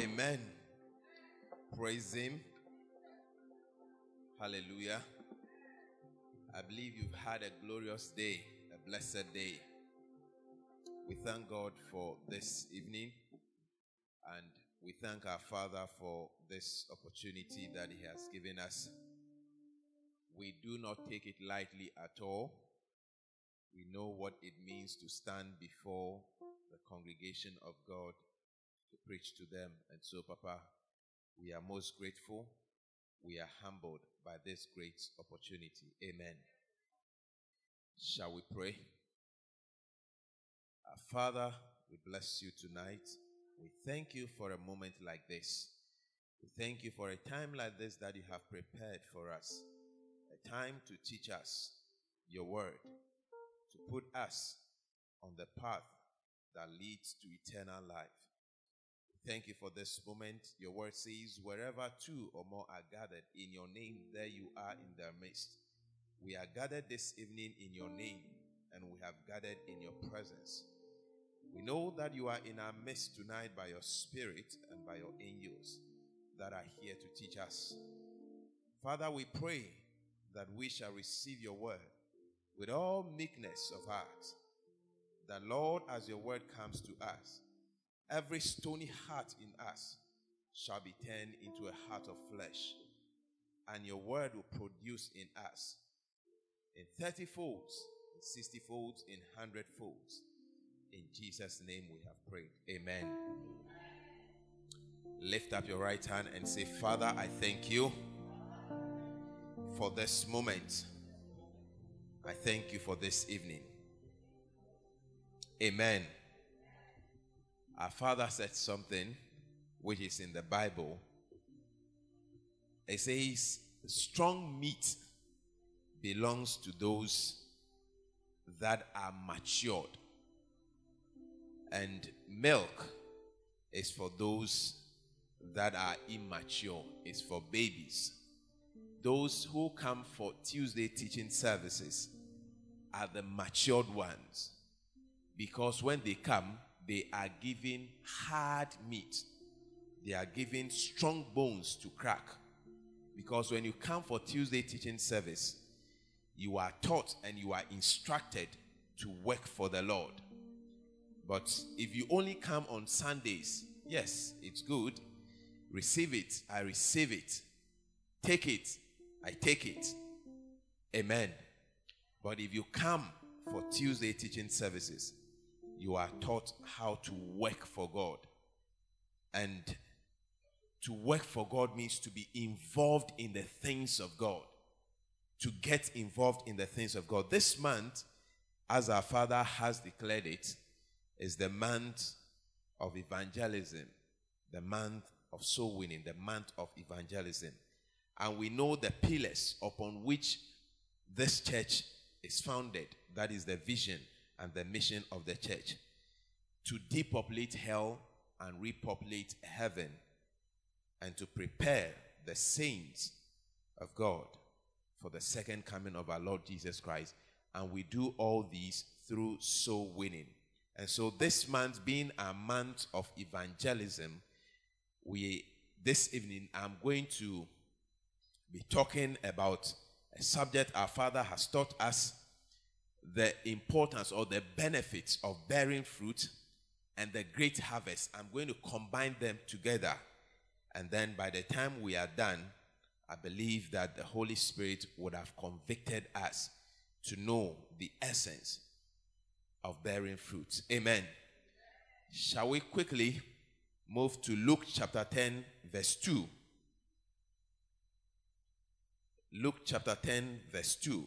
Amen. Praise Him. Hallelujah. I believe you've had a glorious day, a blessed day. We thank God for this evening and we thank our Father for this opportunity that He has given us. We do not take it lightly at all. We know what it means to stand before the congregation of God to preach to them. And so, Papa, we are most grateful. We are humbled by this great opportunity. Amen. Shall we pray? Our Father, we bless you tonight. We thank you for a moment like this. We thank you for a time like this that you have prepared for us. A time to teach us your word, to put us on the path that leads to eternal life. Thank you for this moment. Your word says, wherever two or more are gathered in your name, there you are in their midst. We are gathered this evening in your name, and we have gathered in your presence. We know that you are in our midst tonight by your spirit and by your angels that are here to teach us. Father, we pray that we shall receive your word with all meekness of heart. That, Lord, as your word comes to us, every stony heart in us shall be turned into a heart of flesh, and your word will produce in us in 30 folds, in 60 folds, in 100 folds. In Jesus' name we have prayed. Amen. Lift up your right hand and say, Father, I thank you for this moment. I thank you for this evening. Amen. Our father said something which is in the Bible. It says, strong meat belongs to those that are matured, and milk is for those that are immature, is for babies. Those who come for Tuesday teaching services are the matured ones because when they come, they are giving hard meat. They are giving strong bones to crack. Because when you come for Tuesday teaching service, you are taught and you are instructed to work for the Lord. But if you only come on Sundays, yes, it's good. Receive it. I receive it. Take it. I take it. Amen. But if you come for Tuesday teaching services, you are taught how to work for God. And to work for God means to be involved in the things of God, to get involved in the things of God. This month, as our Father has declared it, is the month of evangelism, the month of soul winning, the month of evangelism. And we know the pillars upon which this church is founded. That is the vision and the mission of the church to depopulate hell and repopulate heaven and to prepare the saints of God for the second coming of our Lord Jesus Christ. And we do all these through soul winning. And so this month being a month of evangelism, we this evening I'm going to be talking about a subject our Father has taught us the importance or the benefits of bearing fruit and the great harvest. I'm going to combine them together. And then by the time we are done, I believe that the Holy Spirit would have convicted us to know the essence of bearing fruit. Amen. Shall we quickly move to Luke chapter 10, verse 2? Luke chapter 10, verse 2.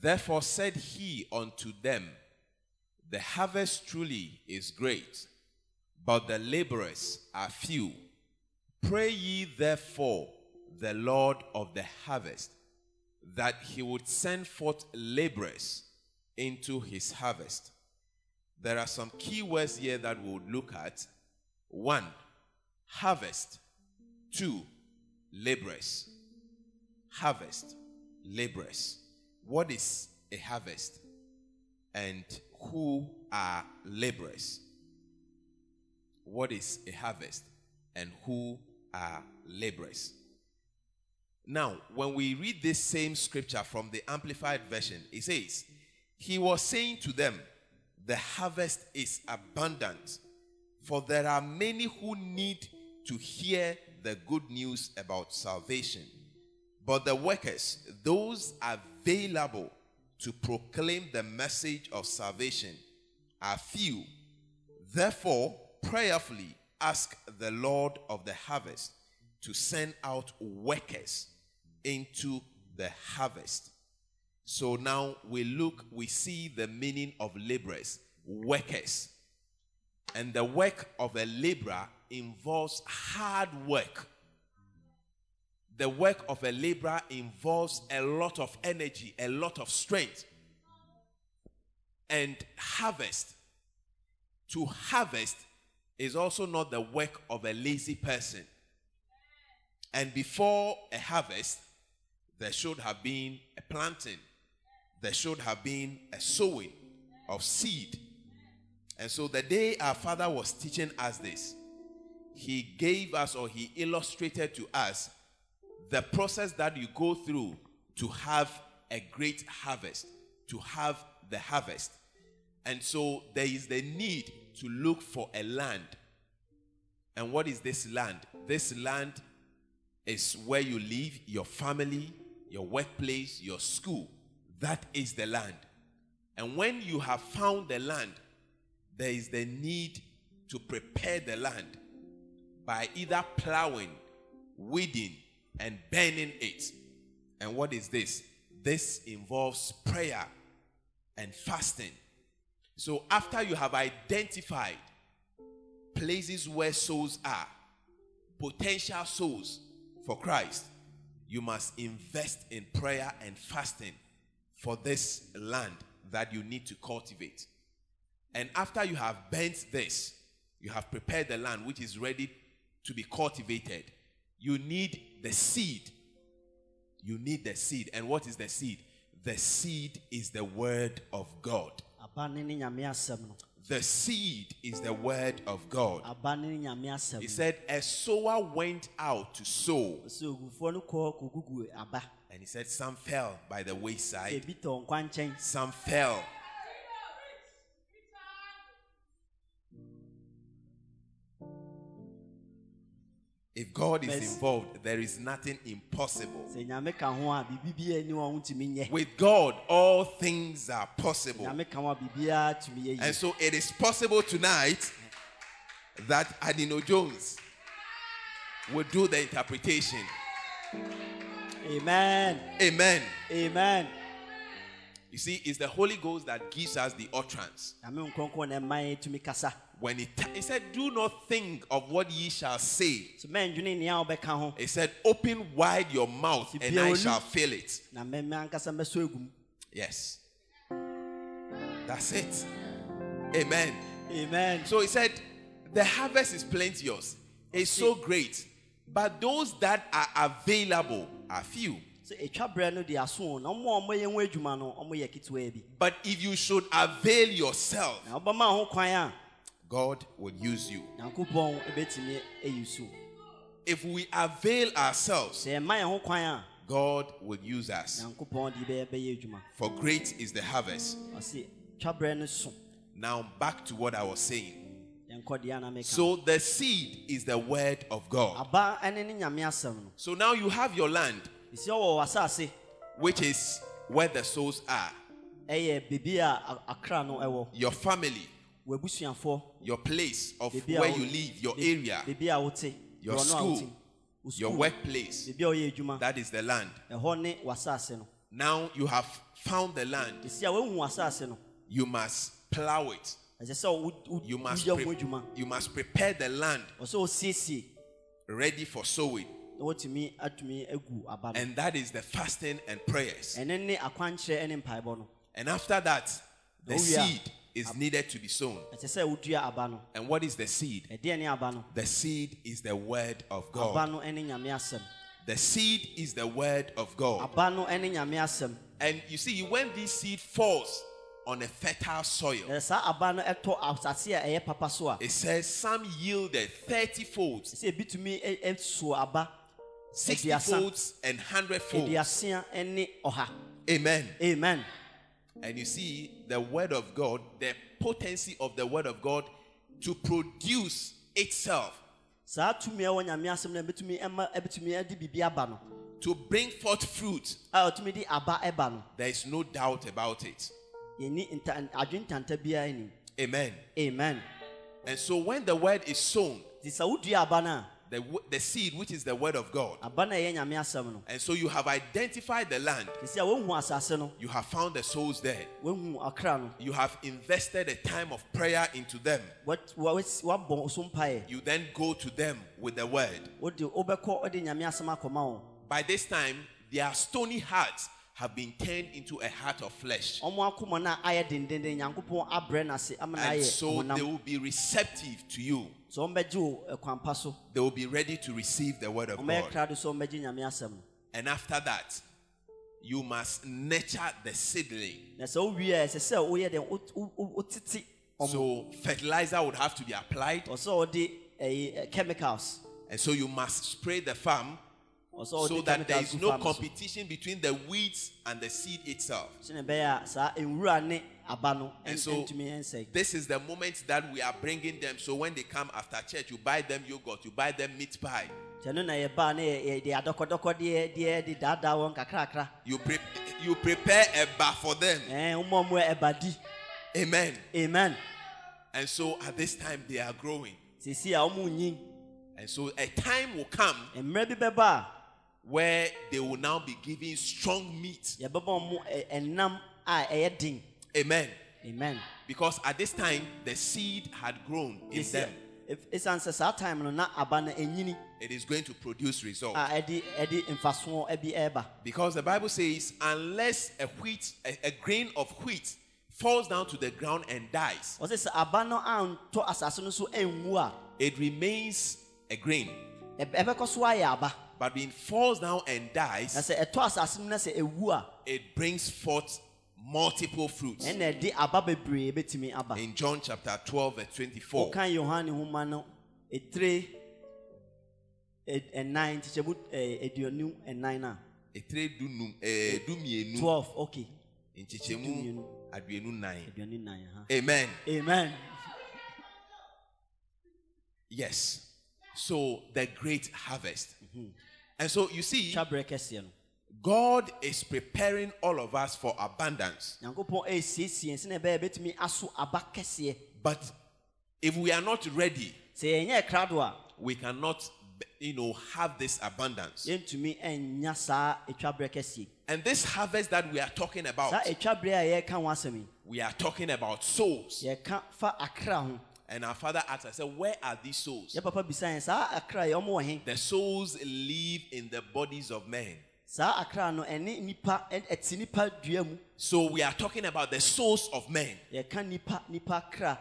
Therefore said he unto them, The harvest truly is great, but the laborers are few. Pray ye therefore the Lord of the harvest that he would send forth laborers into his harvest. There are some key words here that we would look at. One, harvest. Two, laborers. Harvest, laborers. What is a harvest? And who are laborers? what is a harvest and who are laborers. Now, when we read this same scripture from the Amplified Version, it says, He was saying to them, The harvest is abundant, for there are many who need to hear the good news about salvation. But the workers, those available to proclaim the message of salvation, are few. Therefore, prayerfully ask the Lord of the harvest to send out workers into the harvest. So now we look, we see the meaning of laborers, workers. And the work of a laborer involves hard work. The work of a laborer involves a lot of energy, a lot of strength. And harvest. To harvest is also not the work of a lazy person. And before a harvest, there should have been a planting, there should have been a sowing of seed. And so the day our father was teaching us this, he gave us or he illustrated to us the process that you go through to have a great harvest, to have the harvest. And so there is the need to look for a land. And what is this land? This land is where you live, your family, your workplace, your school. That is the land. And when you have found the land, there is the need to prepare the land by either plowing, weeding, and burning it. And what is this? This involves prayer and fasting. So after you have identified places where souls are, potential souls for Christ, you must invest in prayer and fasting for this land that you need to cultivate. And after you have bent this, you have prepared the land which is ready to be cultivated. You need the seed. You need the seed. And what is the seed? The seed is the word of God. The seed is the word of God. He said, A sower went out to sow. And he said, Some fell by the wayside, some fell. If God is involved, there is nothing impossible. With God, all things are possible. And so it is possible tonight that Adino Jones will do the interpretation. Amen. Amen. Amen. You see, it's the Holy Ghost that gives us the utterance. When he, t- he said, Do not think of what ye shall say. He said, Open wide your mouth and I shall fill it. Yes. That's it. Amen. Amen. So he said, The harvest is plenteous, it's so great, but those that are available are few. But if you should avail yourself, God will use you. If we avail ourselves, God will use us. For great is the harvest. Now, back to what I was saying. So, the seed is the word of God. So, now you have your land, which is where the souls are, your family, your place of where you live, your area, your school, your workplace. That is the land. Now you have found the land. You must plow it. You must, pre- you must prepare the land ready for sowing. And that is the fasting and prayers. And after that, the seed is needed to be sown. And what is the seed? The seed is the word of God. The seed is the word of God. And you see, when this seed falls on a fertile soil. na saa aba no ɛtɔ asase a ɛyɛ papa so a It says some yielded 30 folds, 60 aduasa folds, and 100 folds. aduasia ne ɔha Amen. amen And you see, the word of God, the potency of the word of God to produce itself, saa tumi a ɛwɔ nyame asɛm no ɛbɛtumi ɛma ɛbɛtumi ɛde biribi aba no to bring forth fruit. a ɔtumi de aba ɛba no There is no doubt about it. yɛni nta adwene ntanta biara ni Amen. amen And so when the word is sown, nti sɛ wodua aba no the, the seed, which is the word of God, a aba no a ɛyɛ nyame asɛm no. And so you have identified the land, nti sɛ wohu asase no. You have found the souls there, wohu ɔkra no. You have invested a time of prayer into them. wat- wa- wasi- wabɔ so mpaeɛ You then go to them with the word. wode wobɛkɔ wode nyame asɛm akɔma wɔn By this time, their stony hearts have been turned into a heart of flesh. And so they will be receptive to you. Sɛ ɔmbɛgye wo ɛkwan pa so They will be ready to receive the word of God. krado sɛ ɔmbɛgye nyame asɛm no And after that, you must nurture the seedling. So fertilizer would have to be applied. ɔsɛ ɔde ɛyi ɛ, chemicals And so you must spray the farm so that there is no competition between the weeds and the seed itself. Sɛne ɛbɛyɛ a saa nwura ne aba no And so this is the moment that we are bringing them. So when they come after church, you buy them yogurt, you buy them meat pie. kyɛ no na yɛbaa ne yɛde adɔkɔdɔkɔdeɛ deɛ de daadaa wɔn kakrakra You, pre- you prepare a bar for them. ɛn woma ɔmo ɛba di Amen. amen And so at this time they are growing. sisi a ɔmo nyin And so a time will come eh, bɛba where they will now be giving strong meat. Yɛbɛbɔ ɔmo ɛ- ɛnam a ɛyɛ den Amen. amen Because at this time the seed had grown in Sisi them. a- if- ɛsiane sɛ saa time no na aba no It is going to produce results. a ɛde ɛde mfasoɔ bi ɛreba Because the Bible says, unless a wheat, a, a grain of wheat falls down to the ground and dies, ɔsɛ sɛ aba no antɔ asase no so ɛnwu a it remains a grain. ɛb- ɛbɛkɔ so ayɛ But when it falls down and dies, sɛ ɛtɔ asase no na sɛ ɛwu a it brings forth multiple fruits. ɛna ɛde aba bebree bɛtumi aba In John chapter 12, verse 24, woka yohane homa no ɛtire ɛ- ɛnan nkyekyɛmu ɛ, aduonu ɛnan no a ɛtire dunum- eh, dumienu, 12 okay nkyekyɛmu dumienu. aduonu nnan. aduonu nan Amen. amen Yes. So the great harvest. And so you see, twa berɛ kɛseɛ no God is preparing all of us for abundance. nyankopɔn ɛresiesie sɛne ɛbɛyɛ bɛtumi aso aba kɛseɛ But if we are not ready, sɛ yɛnyɛ krado a we cannot, you know, have this abundance. yɛntumi ɛnya saa ɛtwa berɛ kɛseɛ And this harvest that we are talking about, saa ɛtwa berɛ a yɛreka ho asɛm yi we are talking about souls. yɛka fa akra ho And our father asked, I said, Where are these souls? yɛ papa bisa yɛn saa akra yi ɔmo wɔ he The souls live in the bodies of men. Saa akra no ɛne nipa ɛ- ɛte nipa dua mu So we are talking about the souls of men. yɛka nipa nipa kra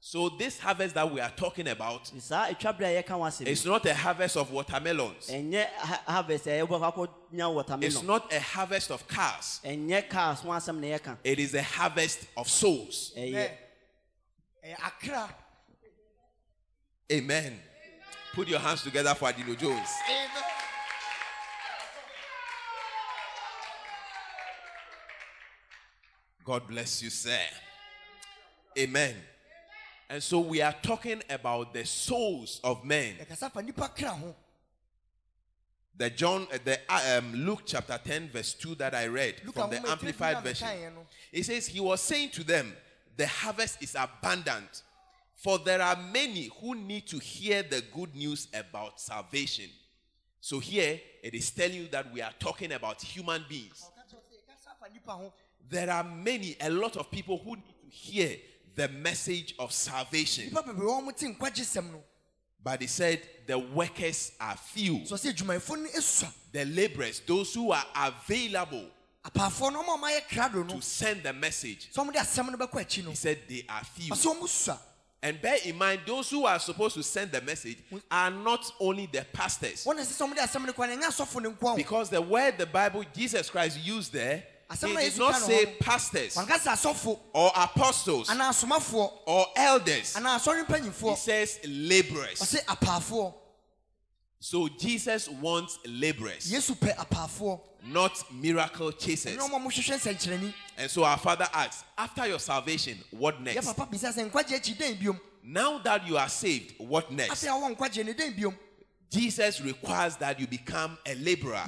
So this harvest that we are talking about Nti saa ɛtwa berɛ a yɛka ho asɛm yi is not a harvest of watermelons. ɛnyɛ ha- harvest a yɛbɔ akɔ nya It's not a harvest of cars. ɛnyɛ cars ho asɛm na yɛka It is a harvest of souls. ɛyɛ ɛyɛ Amen. Put your hands together for Adino Jones. God bless you, sir. Amen. And so we are talking about the souls of men. yɛkasa fa nipa kra ho The John, uh, the uh, um, Luke chapter 10, verse 2 that I read from the Amplified Version. It says, He was saying to them, The harvest is abundant, for there are many who need to hear the good news about salvation. So here it is telling you that we are talking about human beings. Yɛkasa fa nipa ho There are many, a lot of people who need to hear the message of salvation. nipa bebree wɔn te nkwagye sɛm no But he said, The workers are few. so sɛ adwumayɛfoɔ The laborers, those who are available apaafoɔ no ɔmo a ɔmo ayɛ krado no to send the message, sɛ ɔmo de asɛm no bɛkɔ he said, They are few. And bear in mind, those who are supposed to send the message are not only the pastors. wɔn na ɛsɛ sɛ ɔmo de asɛm no kɔ no ɛnyɛ asɔfo ne nko a Because the word the Bible, Jesus Christ used there He did not say pastors or apostles or elders. He says laborers. So Jesus wants laborers, yesu pɛ apaafoɔ not miracle chasers. ɔma mohwehwɛ nsɛnkyerɛnni And so our father asks, after your salvation, what next? papa bisa sɛ nkwagye akyi dɛn biom Now that you are saved, what next? afei a wɔ nkwagye ne dɛn biom Jesus requires that you become a laborer.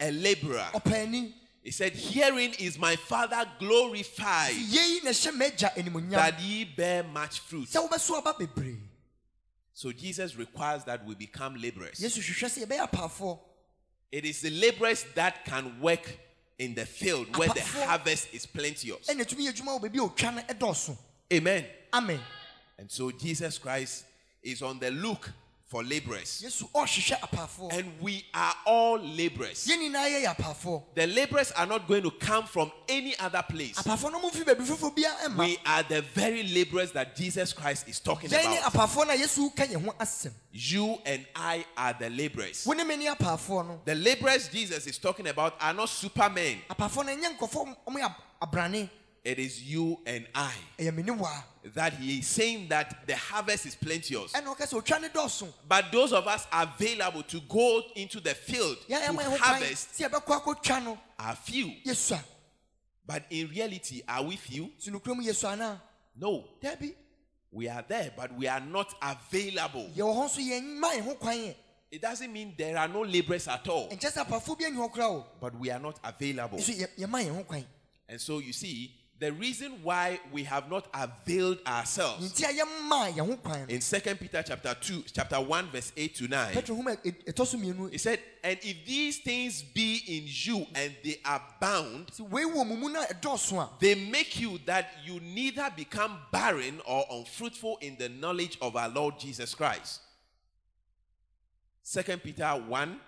Yesu hwehwɛ sɛ A laborer. He said, Herein is my Father glorified, yei na ɛhyɛ m'agya animonyam that ye bear much fruit. sɛ wobɛso aba bebree So Jesus requires that we become laborers. yesu hwehwɛ sɛ yɛbɛyɛ apaafoɔ It is the laborers that can work in the field where the harvest is plenteous. ɛna ɛtumi yɛ adwuma wɔ baabi a ɔtwa no ɛdɔɔso Amen. amen And so Jesus Christ is on the look for laborers. And we are all laborers. yɛn nyinaa yɛyɛ apaafoɔ The laborers are not going to come from any other place. apaafoɔ no momfi baabi foforɔ bia ɛmma We are the very laborers that Jesus Christ is talking about. apaafoɔ no a yesu ka yɛn ho asɛm You and I are the laborers. wo ne me ne apaafoɔ no The laborers Jesus is talking about are not supermen. Apaafoɔ no ɛnyɛ nkɔfoɔ ɔmo yɛ ab- abrane It is you and I. ɛyɛ me ne waa That he is saying that the harvest is plenteous. ɛna ɔka sɛ ɔtwa ne dɔɔso But those of us available to go into the field to ma yɛn ho kwan harvest sɛ yɛbɛkɔ akɔtwa no are few. Yes, sir. But in reality, are we few? so nokurom yesu anaa No. We are there, but we are not available. yɛwɔ hɔ nso yɛmma yɛn ho kwan ɛ It doesn't mean there are no laborers at all, nkyɛ sɛ apaafoɔ bi ani hɔ koraa o but we are not available. nso yɛ- yɛmma yɛn ho kwan And so you see, the reason why we have not availed ourselves nti a yɛmma yɛn ho kwan no in Second Peter chapter 2, chapter 1, verse 8 to 9, petro homa ɛ- ɛtɔ so mmienu he said, And if these things be in you and they abound, sɛ wei wɔ mu mu no a ɛdɔɔso a they make you that you neither become barren or unfruitful in the knowledge of our Lord Jesus Christ. Second Peter 1,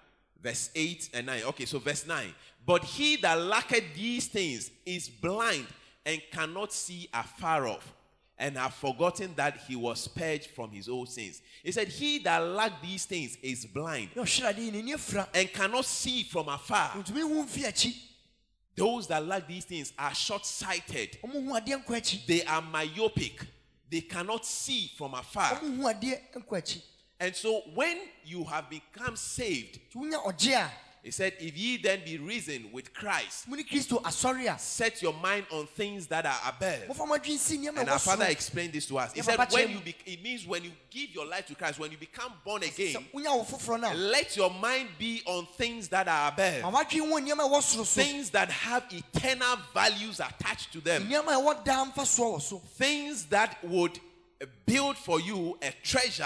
verse 8 and 9. Okay, so verse 9. But he that lacketh these things is blind and cannot see afar off, and have forgotten that he was purged from his old sins. He said, He that lacked these things is blind na ɔhyerade yi n'ani afira and cannot see from afar. ntumi hu mfi akyi Those that lack these things are short sighted. ɔmo hu adeɛ nkɔ akyi they are myopic they cannot see from afar ɔmo hu adeɛ nkɔ akyi and so when you have become saved nti wonya ɔgye a he said if ye then be risen with christ mo ne kristo asɔre a. set your mind on things that are above. Mofa mo adwene si nneɛma and our father explained this to us. He said when you be, it means when you give your life to christ when you become born again wonya wo foforɔ no a. let your mind be on things that are above. Wadwene ho nneɛma ɛwɔ soro so. Things that have eternal values attached to them. Nneɛma a ɛwɔ daa mfasoɔ so things that would build for you a treasure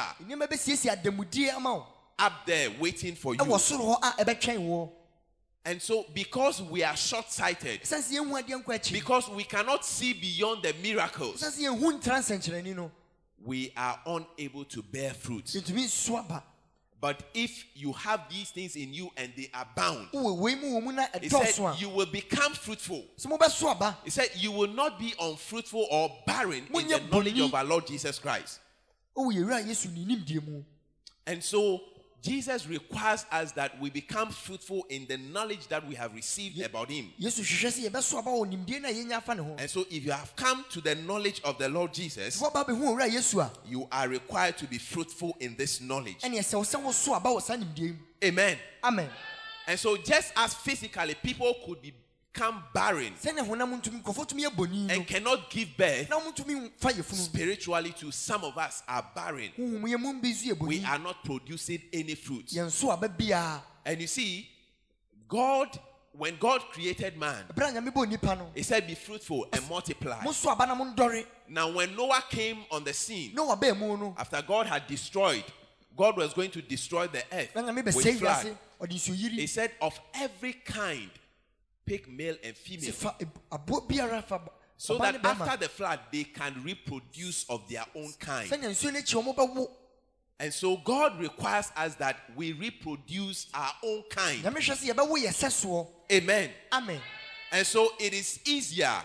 nneɛma bɛsiesie adamudie ama wo up there waiting for you. Ɛwɔ soro hɔ a ɛbɛtwɛn wo. And so, because we are short sighted, ɛsiane sɛ yɛnhu adeɛ nkɔ akyi. because we cannot see beyond the miracles, ɛsiane sɛ yɛnhu ntra nsɛnkyerɛnni no we are unable to bear fruit. yɛntumi nso aba. But if you have these things in you and they abound, wowɔ wei mu wɔ mu na he said, you will become fruitful. sɛ mobɛso aba. He said, you will not be unfruitful or barren in the knowledge of our Lord Jesus Christ. wowɔ yɛwura yesu ne nimdeɛ mu. And so, Jesus requires us that we become fruitful in the knowledge that we have received about Him. yesu hwehwɛ sɛ yɛbɛso aba wɔ nimdeɛ no a yɛnya afa ne ho And so, if you have come to the knowledge of the Lord Jesus, sɛ woaba bɛhu owura yesu a you are required to be fruitful in this knowledge. ɛneɛ sɛ wo sɛ woso aba wɔ saa nimdeɛ mu Amen. amen And so, just as physically people could become barren sɛne honam ntumi nkɔfo tumi yɛ bɔni and cannot give birth, na ɔmotumi fa yɛfunu spiritually, to some of us are barren. honhom yɛ mu bi so yɛ We are not producing any fruit. yɛnso aba biara And you see, God, when God created man, ɛberɛ a nyame bɔ nipa no He said, Be fruitful and multiply. moso aba na mondɔre Now, when Noah came on the scene, na wabaa mu after God had destroyed, God was going to destroy the earth with flood. He said, Of every kind, pick male and female. fa eh, ah, eb- aboɔ biara fa ba- so that after the flood they can reproduce of their own kind. sɛnea nsuo no akyi ɔmo bɛwo And so God requires us that we reproduce our own kind. nyame hwɛ sɛ yɛbɛwo yɛ sɛsoɔ Amen. amen And so it is easier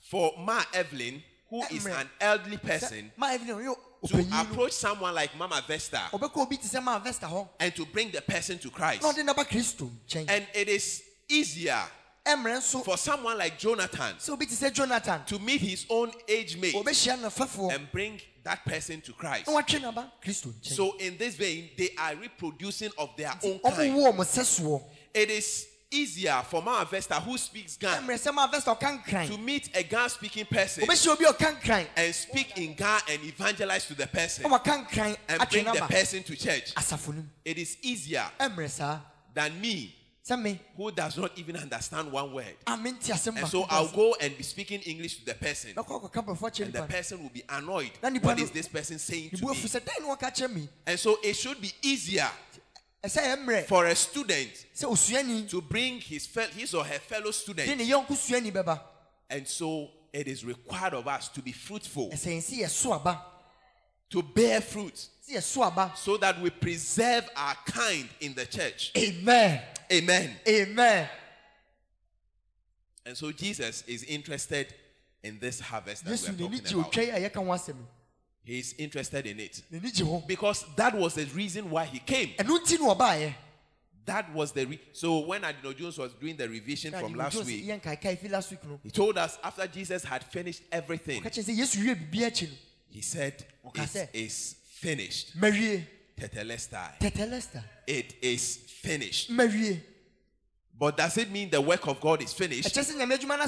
for Ma Evelyn, who eh, is Amen. an elderly person, ma evelyn ɔyɛ to approach someone like Mama Vesta ɔbɛkɔ obi te sɛ ma vesta hɔ and to bring the person to Christ. na ɔde naba kristo nkyɛn And it is easier for someone like Jonathan sɛ obi te sɛ jonathan to meet his own age mate and bring that person to Christ. na watwe naba kristo nkyɛn So, in this vein, they are reproducing of their own kind. wo ɔmo sɛsoɔ It is easier for my Vesta, who speaks Ga, ɛmmerɛ sɛ ma vɛsta ɔka to meet a Ga speaking person obɛhyia obi a ɔka nkran and speak in Ga and evangelize to the person na waka nkran and bring the person to church. It is easier than me who does not even understand one word. And so I'll go and be speaking English to the person, bɛkɔ akɔka bɔfoɔ kyerɛ and the person will be annoyed. What is this person saying to me? afu sɛ dɛn ne wɔka kyerɛ me And so it should be easier ɛsɛ yɛ mmerɛ for a student to bring his, his or her fellow student. ne yɔnko suani bɛba And so it is required of us to be fruitful, ɛsɛ yɛn si yɛ so aba to bear fruit, si yɛ so aba so that we preserve our kind in the church. amen Amen. amen And so Jesus is interested in this harvest that yesu we're talking about. otwa yi a yɛka ho asɛm He's interested in it. n'ani gye ho Because that was the reason why he came. That was the re- so when Adino Jones was doing the revision from last week, yɛn kaekae fi last week he told us after Jesus had finished everything, ɔka kyerɛ sɛ yesu wie biribi akyi no he said, It is finished. Tetelestai. tɛtɛlɛsta It is finished. mawie But does it mean the work of God is finished? ɛkyɛ sɛ nyame adwuma no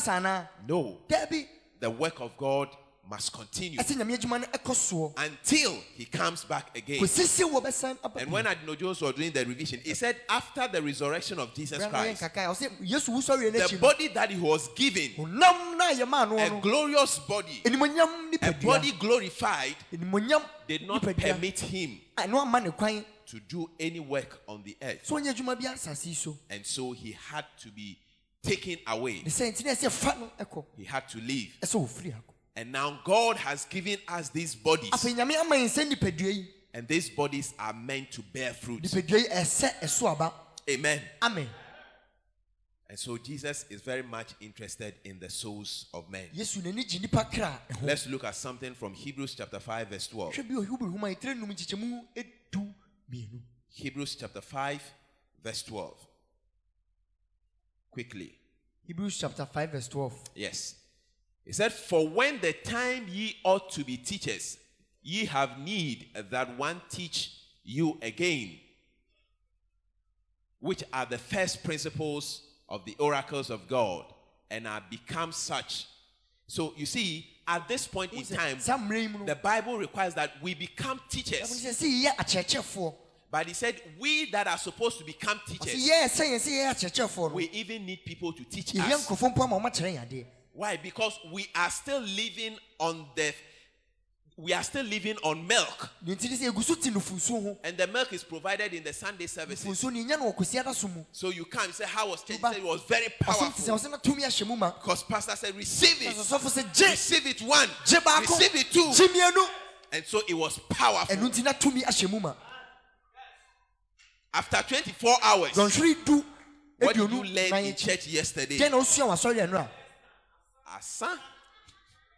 The work of God must continue ɛsɛ nyame adwuma no ɛkɔ soɔ until he comes back again. kɔsi sɛ wɔbɛsan aba And when Adino Jones was doing the revision, he said after the resurrection of Jesus Bra na yɛn Christ, kakae ɔsɛ yesu wusɔre the body that he was given, honam na yɛ maa no a glorious body, a body glorified, did not permit him a ɛno ama ne kwan to do any work on the earth. sɛ ɔnyɛ adwuma bi asase yi so And so he had to be taken away. ne sɛ nti na ɛsɛ fa no ɛkɔ He had to leave. Ɛsɛ wɔfiri akɔ And now God has given us these bodies, afei nyame ama yɛn sɛ nipadua yi and these bodies are meant to bear fruit. nipadua yi ɛsɛ ɛso aba Amen. amen And so Jesus is very much interested in the souls of men. yesu n'ani gye nipa kra ɛho Let's look at something from Hebrews chapter 5, verse 12. hwɛ bi wɔ hebrew homa yɛtire num nkyekyɛmu edu mmienu Hebrews chapter 5, verse 12. Quickly. hebrews chapter 5 verse 12 Yes. He said, For when the time ye ought to be teachers, ye have need that one teach you again, which are the first principles of the oracles of God, and are become such. So you see, at this point in time, saa mmerɛ yi mu no the Bible requires that we become teachers. sɛ sɛ yɛyɛ akyerɛkyerɛfoɔ But he said, We that are supposed to become teachers, yɛyɛ sɛ yɛn sɛ yɛyɛ akyerɛkyerɛfoɔ no we even need people to teach us. Nkurɔfoɔ mpo ama ɔmakyerɛ yɛn adeɛ Why? Because we are still living on the we are still living on milk. ne nti ne sɛ yɛgu so te nufunsuo ho And the milk is provided in the Sunday services. nufunsuo no yɛnya no wɔ kwasiada so you come and say, How was church? Tuba. He said it was very ɔsɛm te sɛ powerful. ɔsɛ na tumi ahyɛ mu ma Because Pastor said, Receive it. Receive it one. Receive it two. And so it was powerful. ɛno nti na tumi ahyɛ mu ma After 24 hours, what did you learn in church yesterday? Asa.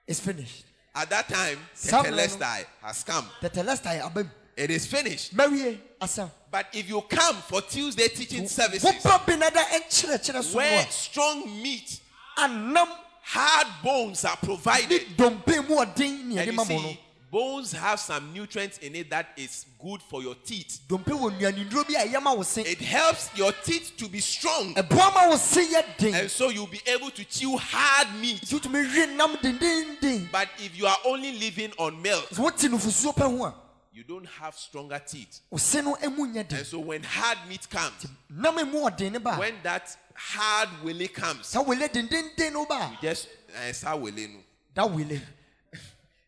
is finished At that time, Tetelestai has come. tɛtɛlɛsta yɛ aba It is finished. mawie asa But if you come for Tuesday teaching services, woba bi na da ɛnkyerɛkyerɛ so mu where strong meat, anam hard bones are provided, dompe mu ɔden ne and you ma mo no see, bones have some nutrients in it that is good for your teeth. dompe wɔ nnuaneduro bi a ɛyɛ ma wo se It helps your teeth to be strong, ɛboa ma wo se yɛ den and so you'll be able to chew hard meat. But if you are only living on milk, sɛ wote nufusuo pɛ ho a you don't have stronger teeth. wo se no mu nyɛ den And so when hard meat comes, nam mu ɔden ne ba a when that hard willy comes, you just eh, sa willy no. a da wele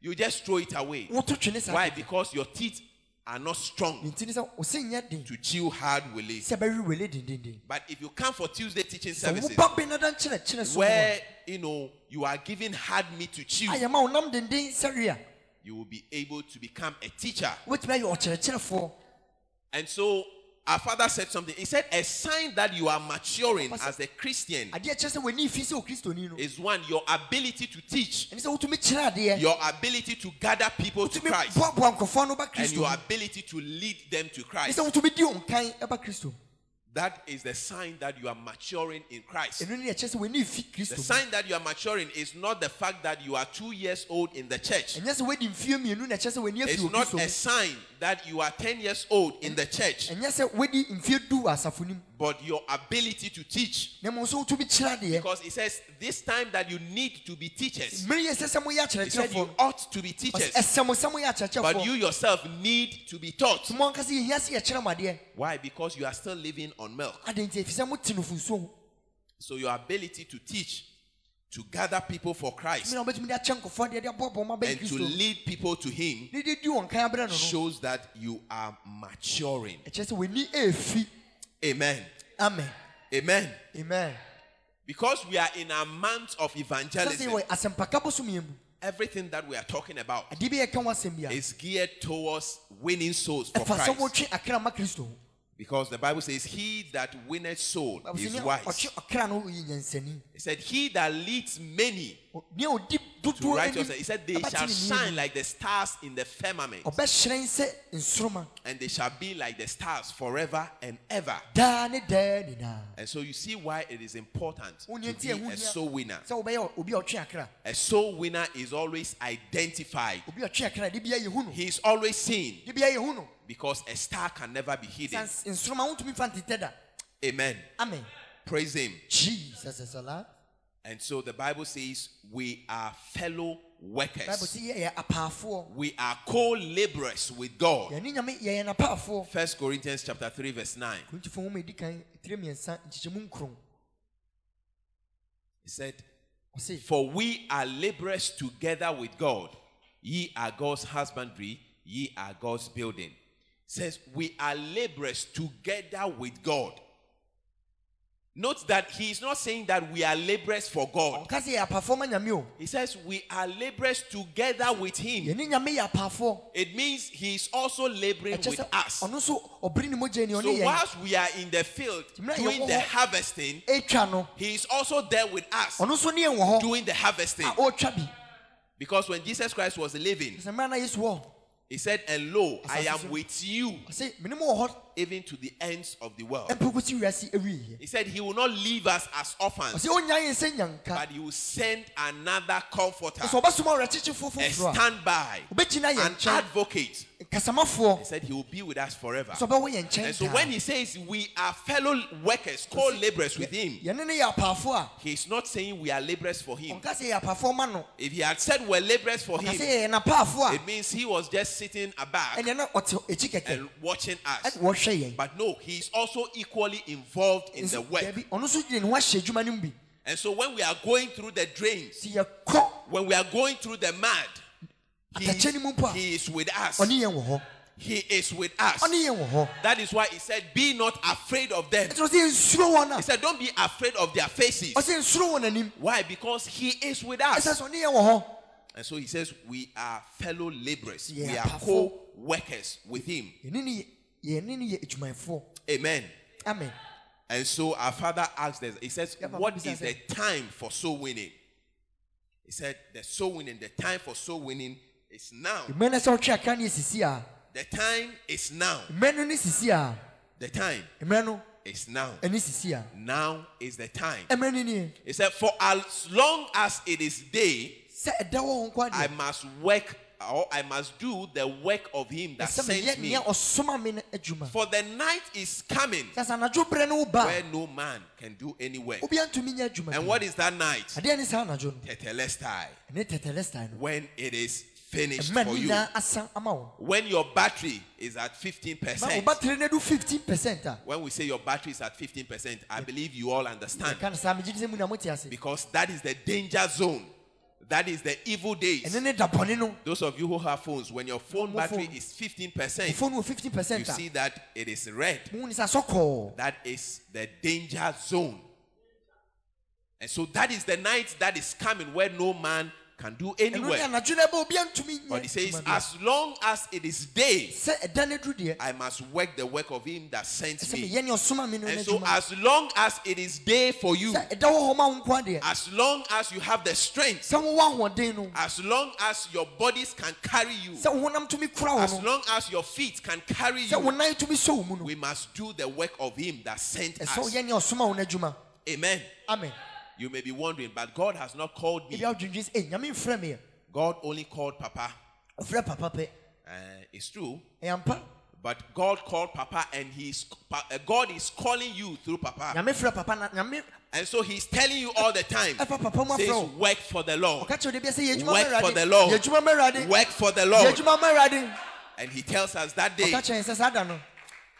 you just throw it away. woto twene saa Why? Because your teeth are not strong nti ne sɛ wo se nyɛ den to chew hard willy. sɛ ɛbɛwe wele dendenden But if you come for Tuesday teaching services, woba bi na da nkyerɛkyerɛ so mu a where you know you are given hard meat to chew, ayɛ ma wo nam denden sɛre a you will be able to become a teacher. wotumi ayɛ ɔkyerɛkyerɛfoɔ And so our father said something. He said, A sign that you are maturing as a Christian adeɛ kyerɛ sɛ w'ani fi sɛ okristoni no is one, your ability to teach, ɛne sɛ wotumi kyerɛ adeɛ your ability to gather people to Christ, boaboa nkɔfoɔ no ba and your ability to lead them to Christ. sɛ wotumi di wo nkan ɛba kristo mu That is the sign that you are maturing in Christ. ɛno ne ɛkyɛ sɛ w'ani fi The sign that you are maturing is not the fact that you are two years old in the church. ɛnyɛ sɛ woadi mfie mmienu na ɛkyɛ sɛ w'ani afi It's not a sign that you are 10 years old in the church, ɛnyɛ sɛ woadi mfie du wɔ asafo no mu but your ability to teach. na mmom sɛ wotumi kyerɛ adeɛ Because it says this time that you need to be teachers. mmere yɛ sɛ sɛ It said you ought to be teachers, ɛsɛ mo sɛ moyɛ but you yourself need to be taught. mo ankasa yɛhia sɛ yɛkyerɛ mo adeɛ Why? Because you are still living on milk. ade nti ɛfiri sɛ mote no funsuo ho So your ability to teach, to gather people for Christ, mena wobɛtumi de akyɛ nkɔfoɔ deɛ de abɔbɔ ma bɛyɛ and to lead people to Him ne de di wɔn kan abrɛ no no shows that you are maturing. ɛkyerɛ sɛ w'ani ɛɛfi Amen. amen Amen. amen Because we are in a month of evangelism, wɔ asɛmpaka bosomyɛ mu everything that we are talking about adeɛ bi yɛka ho asɛm bi a is geared towards winning souls for Christ. Wotwe akra ma kristo ho Because the Bible says, He that winneth soul is wise. ɔtwe ɔkra no yɛ nyansani He said, He that leads many to righteousness, He said, They shall shine like the stars in the firmament, mu. ɔbɛhyerɛn sɛ nsoroma and they shall be like the stars forever and ever. daa ne daa nyinaa And so you see why it is important to be nea nti ɛho a soul winner. sɛ wobɛyɛ obi a soul winner is always identified. obi a ɔtwe akra de bia yɛhu no He is always seen de bia yɛhu no because a star can never be hidden. Sans- nsoroma wontumi fa ntetɛ da Amen. amen Praise Him. jesus is alive And so the Bible says we are fellow bible workers. We are co-laborers with God. yɛne nyame yɛyɛ n'apaafoɔ First Corinthians chapter 3 verse 9. korintifo nwoma a ɛdi kan tire mmiɛnsa nkyekyɛmu nkron He said, For we are laborers together with God. Ye are God's husbandry, ye are God's building. Says we are laborers together with God. Note that he is not saying that we are laborers for God. ɔka sɛ yɛyɛ apaafoɔ ma nyame He says we are laborers together with him. yɛne nyame yɛ apaafoɔ It means he is also laboring with us. ɔno nso ɔbere ne mogya ni So whilst we are in the field doing the harvesting, he is also there with us ɔno nso ne yɛn wɔ hɔ doing the harvesting. Because when Jesus Christ was living, sɛ mmerɛ na yesu wɔ he said, And lo, I am with you. Ɔse mene mo wɔ even to the ends of the world. ɛmpo kosi wiase awieɛ He said, He will not leave us as orphans, ɔse ɔnya yɛn sɛ nyanka. but He will send another comforter, ɛsɛ ɔbɛsoma ɔwerɛkyekyefoɔ a standby, an advocate. He said, He will be with us forever. yɛn And so when He says we are fellow workers, co laborers with Him, he ne yɛ apaafoɔ a. He's not saying we are laborers for Him. ɔnka sɛ yɛ apaafoɔ ma no. If He had said we're laborers for Him, yɛyɛ n'apaafoɔ a. it means He was just sitting aback ɛneɛ na ɔte akyi kɛkɛ. and watching us. But no, he is also equally involved in the work. dabi, ɔno nso gyina ne ho ahyɛ adwuma no mu bi. And so when we are going through the drains, when we are going through the mud, he, Atɛkyɛ no mu mpo a, he is with us. He is with us. That is why he said, Be not afraid of them. ɛkyerɛ sɛ nsuro wɔn He said, Don't be afraid of their faces. ɔsɛ nsuro wɔn anim Why? Because he is with us. sɛ ɔne yɛn wɔ hɔ And so he says, We are fellow laborers. Yeah, we are co workers with him. yɛne ne yɛ yɛne ne yɛ adwumayɛfoɔ Amen. amen And so our father asked us, He says, Yeah, What is the time for soul winning? He said, The soul winning, the time for soul winning is now. mmerɛ no sɛ ɔtwe aka ne yɛ sisi a The time is now. mmerɛ no ne sisi a The time is now. ɛne sisi a Now is the time. mmerɛ no nie He said, For as long as it is day, sɛ ɛda wɔ ho nkwa I must work or I must do the work of him that sent me. nea ɔsoma me no adwuma For the night is coming sɛ sɛ anadwo berɛ no wo ba where no man can do any work. a obiara ntumi nyɛ adwuma And what is that night? adeɛ ne saa anadwo no Tetelestai. ɛne tɛtɛlɛ style no When it is finished for you. nyinaa asa ama wo When your battery is at 15%. battery no adu 15 percent a When we say your battery is at 15%, I believe you all understand. ɛka no saa megye di sɛ mu na mote ase Because that is the danger zone. That is the evil days. ɛne ne da bɔne no Those of you who have phones, when your phone battery is 15%, phone wɔ 50 you see that it is red. mu ne sɛ asɔkɔɔ That is the danger zone. And so that is the night that is coming where no man can do anywhere. anadwo no ɛbɛ obia ntumi But he says, nyɛ adwuma bia. as long as it is day, sɛ ɛda no duru deɛ I must work the work of him that sent me. meyɛ ne ɔsoma me no And so, as long as it is day for you, sɛ ɛda wɔ hɔ ma wo nko adeɛ as long as you have the strength, sɛ wowɔ ahoɔden no as long as your bodies can carry you, sɛ wo honam tumi kora wo as long as your feet can carry you, nan tumi sɔ wo mu no we must do the work of him that sent us. woyɛ ne ɔsoma wo no adwuma Amen. amen You may be wondering, but God has not called me. ebi adwendwen sɛ "Eh, nyame mfrɛ me ɛ God only called Papa. ɔfrɛ papa pɛ Uh, it's true. But God called Papa, and He's uh, God is calling you through Papa, nyame frɛ papa na nyame and so He's telling you all the time. ɛfa papa mu Says, work for the Lord, ɔka kyerɛ wo de bia sɛ yɛ adwuma Work for the Lord. yɛ adwuma ma Awurade work for the Lord. adwuma ma Awurade And He tells us that day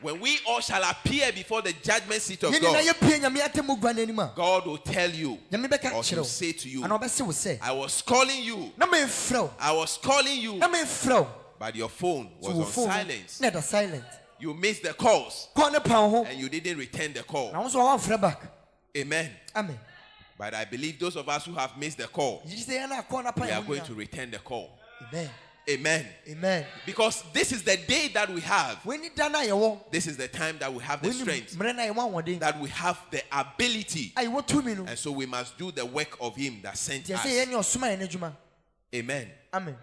when we all shall appear before the judgment seat of God, yɛpie nyame atemu gua n'anim a God will tell you, or He'll say to you, anaa ɔbɛse wo sɛ I was calling you, na memfrɛ wo. I was calling you, na memfrɛ wo. But your phone was on silence. silent. You missed the calls, kɔɔ ne pa wo ho. and you didn't return the call. wo nso wɔamfrɛ back. Amen. amen. But I believe those of us who have missed the call, gyegye sɛ yɛn a kɔɔ no pa we are going to return the call. amen Amen. amen Because this is the day that we have. wɔni da no a yɛwɔ This is the time that we have the strength, mmerɛ no a yɛwɔ ahoɔden that we have the ability. a yɛwɔ tumi no And so we must do the work of Him that sent us. sɛ yɛn ne ɔsoma yɛn Amen. amen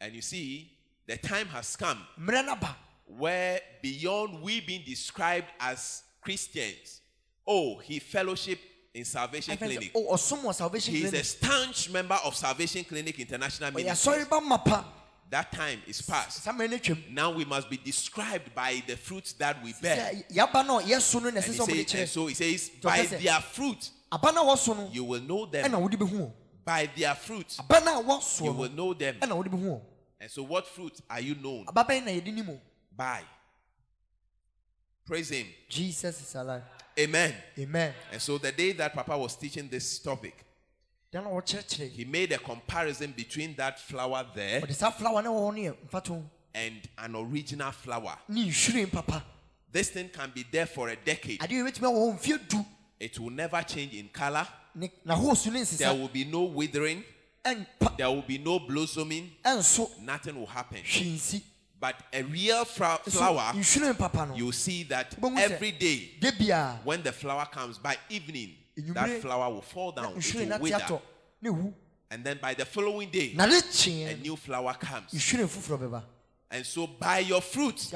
And you see, the time has come mmerɛ no ba where beyond we being described as Christians, oh, he fellowship in Salvation Clinic. "Oh, wɔ salvation He is a clinic staunch member of Salvation Clinic International ɔyɛ Ministry. asɔre ba mapa That time is past. saa mmerɛ no twam Now we must be described by the fruits that we bear. sɛ yɛaba no no na And, ɛsɛ he sɛ says, and so he says, by their fruit aba no a wɔso you will know them. wode bɛhu wɔn By their fruit aba no a you will know them. ɛna wode bɛhu wɔn And so, what fruit are you known aba bɛn na yɛde nim o by? Praise Him. jesus is alive Amen. amen And so, the day that Papa was teaching this topic, da na wɔkyerɛkyerɛ he made a comparison between that flower there ɔde saa flower ne wɔ hɔ no and an original flower. ne nhwiren papa This thing can be there for a decade. adeɛ yɛbɛtumi wɔ hɔ mfeɛ oh, du It will never change in color. ne n'ahosu ne There will be no withering. There will be no blossoming. Nothing will happen. But a real fra- flower, you see that every day when the flower comes by evening, that flower will fall down. It will wither. wu. And then by the following day, a new flower comes. nhwiren foforɔ bɛba And so by your fruit,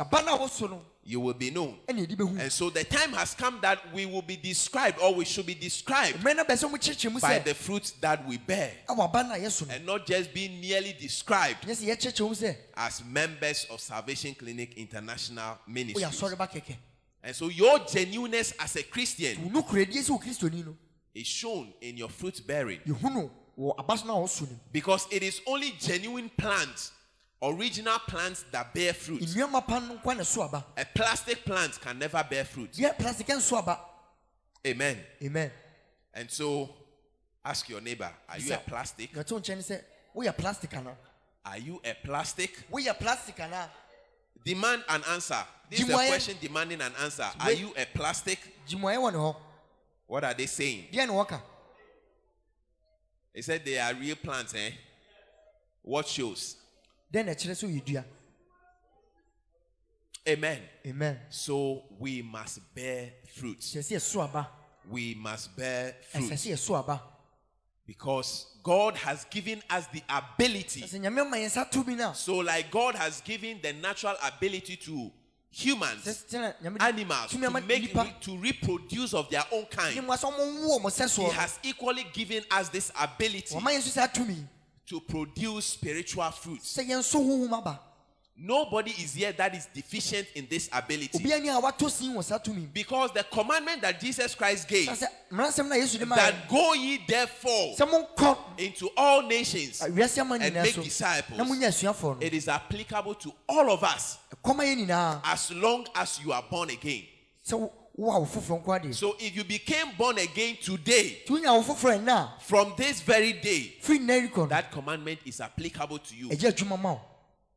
yaba no a wɔso no you will be known. ɛna yɛde bɛhu And so the time has come that we will be described, or we should be described mmerɛ no bɛ sɛ mokyerɛkyerɛ mu by the fruits that we bear, ɛwɔ aba no a yɛso no and not just be merely described nyɛ sɛ yɛkyerɛkyerɛ mu sɛ as members of Salvation Clinic International Ministry. asɔre ba kɛkɛ And so your genuineness as a Christian wo nokoradie sɛ wo kristoni no is shown in your fruit bearing. yɛhu no wɔ aba so no a wɔso no Because it is only genuine plants, original plants that bear fruit. nnuama pa no nkwa na so aba A plastic plant can never bear fruit. dua plastic nso aba Amen. amen And so ask your neighbor, are you a plastic? nɛto nkyɛn ne sɛ woyɛ plastic Are you a plastic? woyɛ plastic anaa Demand an answer. This is a question demanding an answer. Are you a plastic? gyimuayɛ wɔ ne hɔ What are they saying? They said they are real plants, eh? What shows? Na ɛkyerɛ sɛ woyɛ dua Amen. amen. So we must bear fruit. kyerɛ sɛ yɛso aba. We must bear ɛsɛ fruit. sɛ yɛso aba. Because God has given us the ability. ɛsɛ nyame ma yɛn nsa to bi no a So, like God has given the natural ability to humans, sɛ tena nyame de animals, to make to reproduce of their own kind. mu asɛ ɔmo wo ɔmo sɛ He has equally given us this ability wɔma yɛn nso saa tumi to produce spiritual fruits. sɛ yɛn so honhom aba Nobody is here that is deficient in this ability. obi ani a watɔ sin wɔ saa tumi Because the commandment that Jesus Christ gave sɛ sɛ mmaransɛm na yesu de ma yɛn that go ye therefore into all nations, And make disciples. na monya asuafoɔ no it is applicable to all of us ɛkɔma yɛn nyinaa as long as you are born again. Sɛ wo- wo a wo foforɔ nko adeɛ So if you became born again today, nti wonya wo foforɔ ɛnɛ a from this very day, that commandment is applicable to you.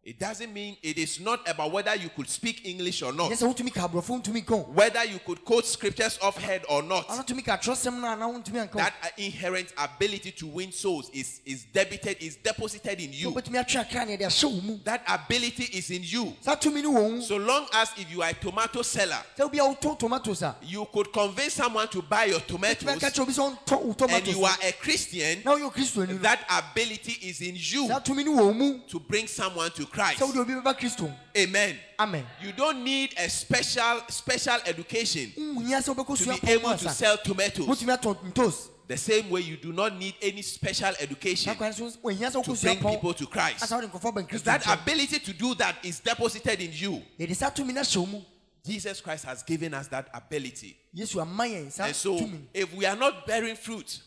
It doesn't mean it is not about whether you could speak English or not, nyɛ sɛ wotumi ka aborɔfo wontumi nka o whether you could quote scriptures off head or not. ɔno tumi ka atwerɛsɛm no anaa wontumi anka That inherent ability to win souls is, is debited, is deposited in you. wobɛtumi atwe akra ne ɛde ahyɛ wo mu That ability is in you. saa tumi no wɔ So long as if you are a tomato seller, sɛ wobi a wotɔ tomatoes a you could convince someone to buy your tomatoes aka kyerɛ obi sɛ ɔntɔ and you are a Christian, na woyɛ kristoni no that ability is in you saa tumi no wɔ wo mu to bring someone to Christ. Sɛ wode obi bɛba kristo Amen. amen You don't need a special special education wohia sɛ wobɛkɔ to be able to sell tomatoes. wotumi atɔ ntos The same way you do not need any special education to bring people to Christ. asa wode nkɔfoɔ ba kristo That ability to do that is deposited in you. yɛde saa tumi no ahyɛ wo mu Jesus Christ has given us that ability. yesu ama yɛn saa And so, if we are not bearing fruit,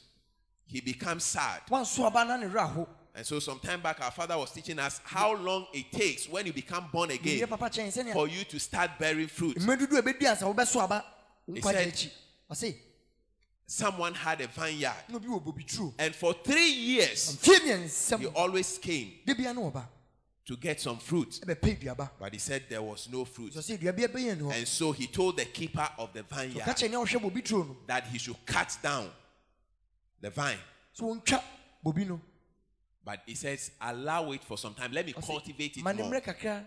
he becomes sad. Wanso aba na ne werɛ aho And so, some time back, our father was teaching us how long it takes when you become born again yɛ papa kyɛn sɛnea for you to start bearing fruit. mmerɛ dodo a ɛbɛdu ansa wobɛso aba wo He said- Someone had a vineyard, na obi wɔ bobi turo and for three years, he always came da bia ne wɔba to get some fruit. But he said there was no fruit. sɛ sɛ aduaba bɛyɛ ne hɔ And so he told the keeper of the vineyard kyerɛ nea wɔhwɛ bobi turo no that he should cut down the vine. sɛ wɔntwa bobi no But he says, allow it for some time. Let me Ɔse, cultivate it ma ne more. mmerɛ kakra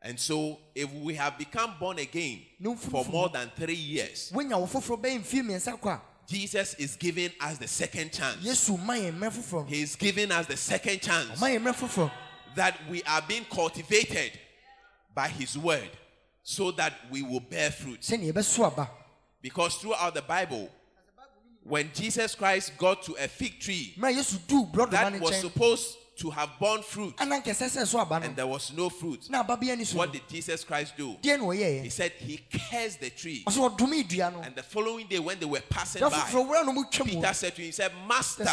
And so, if we have become born again No for more than three years, wonya wo foforɔ bɛyɛ mfie miɛnsa kɔ a Jesus is giving us the second chance. yesu ma yɛn mmerɛ foforɔ He is giving us the second chance ɔma yɛn mmerɛ foforɔ that we are being cultivated by His word so that we will bear fruit. sɛnea yɛbɛso aba Because throughout the Bible, when Jesus Christ got to a fig tree mmerɛ a yesu duu borɔdoma that was supposed to have borne fruit ana nkɛsɛ sɛ so aba no. and there was no fruit, na aba bia ni so. what did Jesus Christ do? He said he cursed the tree. ɔsɛ ɔdome dua no. And the following day, when they were passing by, foforɔ wura no mu twam Peter said to him, He said, Master,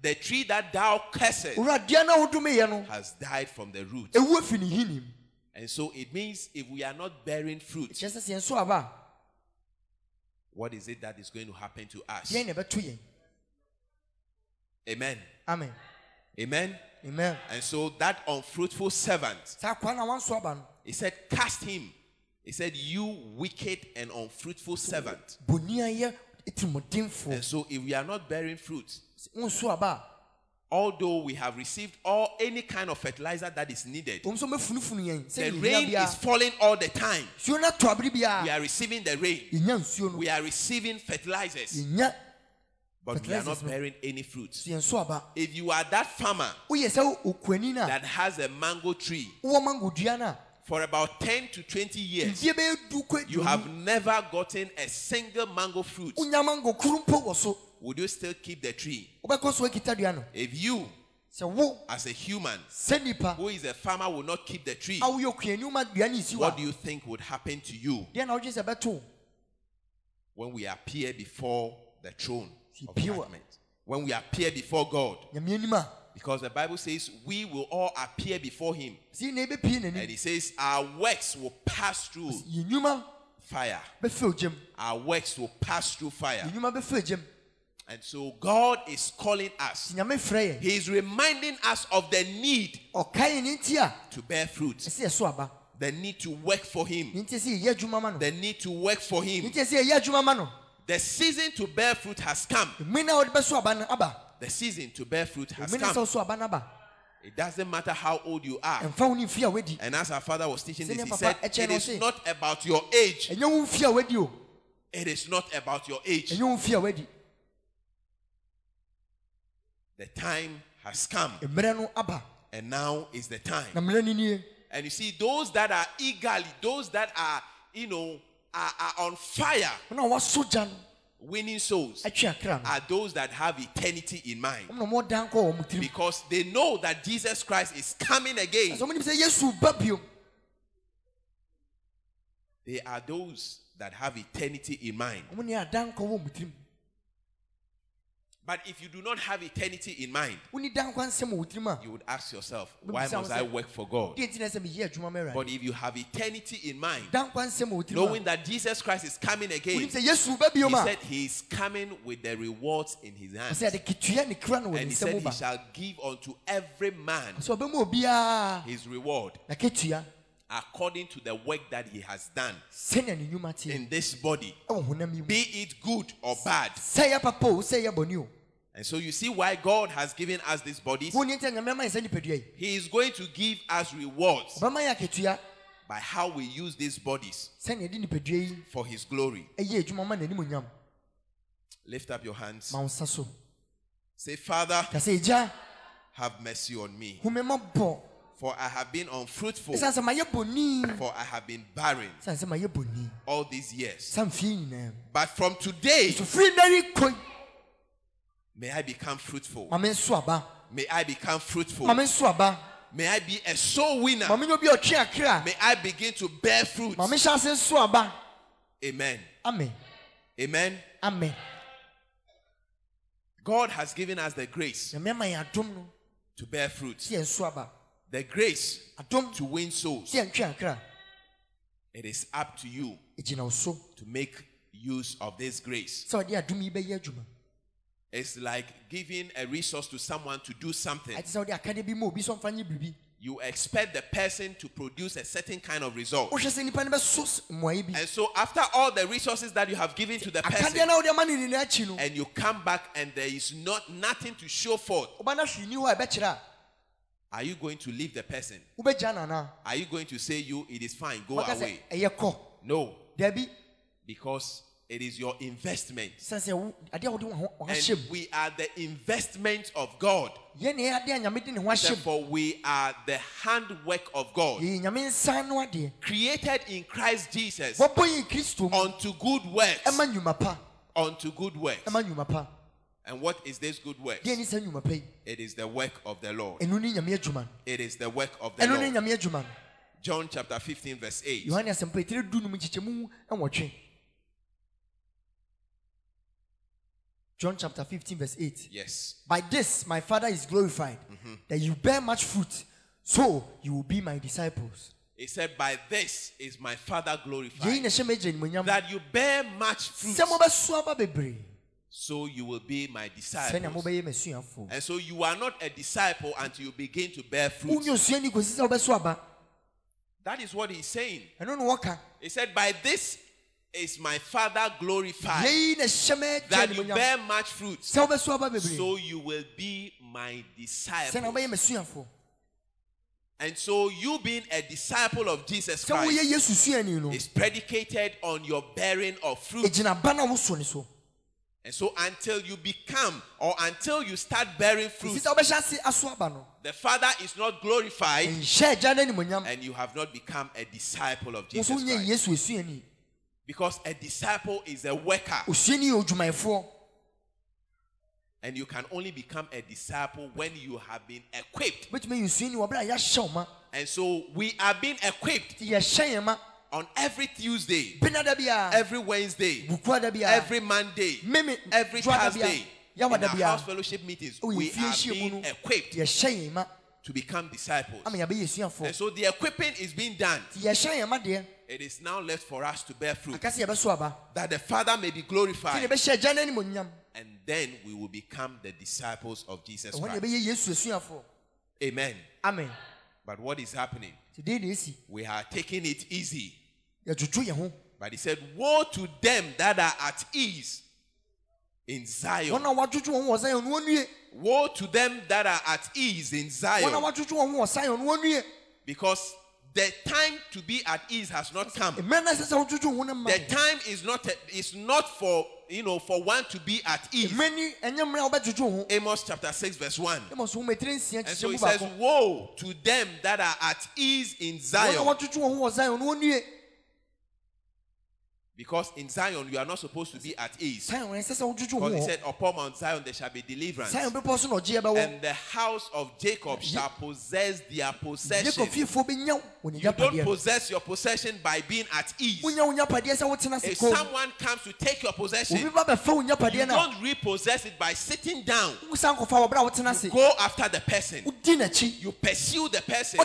the tree that thou cursed wura dua no a wodomeyɛ no has died from the root. ɛwu afi ne hinim. And so it means if we are not bearing fruit, kyerɛ sɛ sɛ yɛn so aba what is it that is going to happen to us? a deɛn na ɛbɛto yɛn Amen. amen Amen. amen And so that unfruitful servant, saa kwa na wanso he said, Cast him. He said, You wicked and unfruitful servant. boni ayɛ etirimɔdenfoɔ And so if we are not bearing fruit, although we have received all any kind of fertilizer that is needed, a wɔn nso bɛfunufunu yɛn the rain is falling all the time. nsuo no ato abere We are receiving the rain. yɛnya nsuo no We are receiving fertilizers, but we are not bearing any fruit. so yɛn so aba If you are that farmer woyɛ sɛ okuani no a that has a mango tree wowɔ mango dua no a for about 10 to 20 years, mfie bɛyɛ du kɔ you have never gotten a single mango fruit, wonya mango koro mpo wɔ so would you still keep the tree? wobɛkɔ so akita dua no If you, as a human who is a farmer, will not keep the tree, a woyɛ okuani woma dua no nsi what do you think would happen to you a deɛ na wodwe sɛ when we appear before the throne of judgment? When we appear before God, nyame anim a because the Bible says we will all appear before Him, sɛ na ɛbɛpie and He says our works will pass through fire. Our works will pass through fire. And so God is calling us. nti nyame frɛ yɛn He is reminding us of the need ɔkae ne nti a to bear fruit, ɛsɛ yɛ so aba the need to work for Him, ne nti sɛ yɛyɛ adwuma ma no the need to work for Him. nti sɛ yɛyɛ adwuma ma no The season to bear fruit has come. mmiri na wɔde bɛso aba no aba The season to bear fruit has mmiri na sɛ come. ɔso aba no aba It doesn't matter how old you are. ɛmfa wo ne mfie a wadi And as our father was teaching this, he said, It is not about your age. ɛnyɛ wo mfie a wadi o It is not about your age. ɛnyɛ wo mfie a wadi The time has come, mmerɛ no aba and now is the time. na mmerɛ no nie And you see, those that are eagerly, those that are, you know, are, are on fire wɔn a wɔaso gya winning souls atwe akra no are those that have eternity in mind. wɔn na wɔdan kɔ wɔn tirim Because they know that Jesus Christ is coming again. ɛsɛ wɔn nim sɛ yesu ba bio They are those that have eternity in mind. But if you do not have eternity in mind, woni da nkwa nsɛm wɔ wo tirim a you would ask yourself, why must I work for God? deɛ nti na sɛ meyɛ adwuma ma But if you have eternity in mind, da nkwa nsɛm wɔ wo tirim knowing that Jesus Christ is coming again, wonim sɛ yesu he said he is coming with the rewards in his hands. ɔsɛ yɛde ketua ne kra no wɔ ne And he said he shall give unto every man his reward according to the work that he has done sɛnea ne nnwuma teɛ in this body, ɛwɔ honam yi mu be it good or bad. sɛ yɛ papa o sɛ yɛ bɔne o. And so you see why God has given us these bodies. woni nti nyame ama yɛ sɛ nipadua yi He is going to give us rewards ɔbɛma yɛ aketua by how we use these bodies for his glory. ɛyɛ adwuma ma n'anim onyam Lift up your hands. ma wo nsa so. Say, Father, have mercy on me, for I have been unfruitful, ɛsiane sɛ mayɛ bɔni for I have been barren. Ɛsiane sɛ mayɛ bɔni all these years. sa mfie nyinaa mu. But from today, so firi nna yi may I become fruitful. ma me nso aba. May I become fruitful. ma me nso aba. May I be a soul winner. ma me nyɛ obi a ɔtwe akra. May I begin to bear fruit. ma me hyɛ ase nso aba. Amen. amen. Amen. amen. God has given us the grace nyame ama yɛ adom no. to bear fruit, sɛ yɛn nso aba the grace to win souls. sɛ yɛntwe akra It is up to you ɛgyina wo so to make use of this grace. sɛ ɔde adom yi bɛyɛ adwuma It's like giving a resource to someone to do something. ɛte sɛ wode akadeɛ bi ma obi sɛ ɔmfa nyɛ biribi You expect the person to produce a certain kind of result. wohwɛ sɛ nnipa no bɛso s- mmuaeɛ bi And so, after all the resources that you have given to the person, no a wode ama ne nina akyi no and you come back and there is not nothing to show for are you going to leave the person? Are you going to say you it is fine, go away? No, daabi because it is your investment. sɛne sɛ wo- adeɛ a wode wo ho wo ho And we are the investment of God. yɛne ɛyɛ adeɛ a nyame de ne ho ahyɛ mu Therefore, we are the handwork of God, yɛyɛ nyame nsa no adeɛ created in Christ Jesus wɔbɔ yi kristo mu unto good works. ɛma nnwuma pa Unto good works. Ɛma nnwuma pa And what is this good work? deɛ ni sɛ nnwuma pa yi It is the work of the Lord. ɛno ne nyame It is the work of the Lord. nyame adwuma no John chapter 15, verse 8. yohane asɛmpa ɛtiri du nom nkyekyɛmu ɛwɔtwe john chapter 15 verse 8 Yes. by this my father is glorified mm-hmm. that you bear much fruit so you will be my disciples. He said, By this is my Father glorified, na ɛhyɛ m'agya that you bear much fruit, sɛ mobɛso aba bebree so you will be my sɛnea disciples. And so you are not a disciple until you begin to bear fruit. wonyɛ osuani kɔsi sɛ wobɛso aba That is what he's saying. ɛno ne wɔka He said, By this is my Father glorified, yei na ɛhyɛ m'agya that you bear much fruit, sɛ wobɛso aba bebree so you will be my disciple. And so you being a disciple of Jesus Christ yesu suani no is predicated on your bearing of fruit. And so until you become or until you start bearing fruit, sɛ wobɛhyɛ ase aso aba no the Father is not glorified ɛnhyɛ agya no animonyam and you have not become a disciple of Jesus Christ. Because a disciple is a worker. Osuani yɛ odwumayɛfoɔ and you can only become a disciple when you have been equipped. wobɛtumi yɛ osuani wɔ a yɛahyɛ And so we are being equipped nti yɛhyɛ yɛn ma on every Tuesday, every Wednesday, bukua da biara every Monday, every Thursday. In our house fellowship meetings, we are being equipped yɛhyɛ yɛn ma to become disciples. ama yɛbɛyɛ asuafoɔ And so the equipping is being done. nti yɛhyɛ yɛn ma deɛ It is now left for us to bear fruit, aka sɛ yɛbɛso aba. That the Father may be glorified, yɛbɛhyɛ agya no animonyam and then we will become the disciples of Jesus Christ. yɛbɛyɛ yesu asuafoɔ Amen. amen. But what is happening? nti dei na We are taking it easy. Yɛdwodwo yɛn ho But he said, Woe to them that are at ease in Zion. wɔn a wɔadwodwo wɔn ho wɔ zion no Woe to them that are at ease in Zion. wɔadwodwo wɔn ho wɔ zion no wɔnnue Because the time to be at ease has not come. mmerɛ no ɛsɛ sɛ wodwodwo wo ho The time is not is not for you know for one to be at ease. mmerɛ ni ɛnyɛ mmerɛ a wobɛdwodwo wo Amos chapter 6, verse 1. ɛmɔ so womatiri nsia And so it says, Woe to them that are at ease in Zion. wɔadwodwo wɔn ho wɔ zion no wɔnnue Because in Zion, you are not supposed to be at ease. Zion ɛsɛ sɛ wodwodwo Because he said, Upon Mount Zion there shall be deliverance. Zion bepɔ so na ɔgyeɛ bɛwɔ And the house of Jacob shall possess their possession. fiefoɔ bɛnya wɔn You don't possess your possession by being at ease. wonya wo nyapadeɛ sɛ wotena If someone comes to take your possession, ba bɛfa wo you nyapadeɛ no a don't repossess it by sitting down. wosan kɔfa wɔ berɛ a wotena se Go after the person. You pursue the person.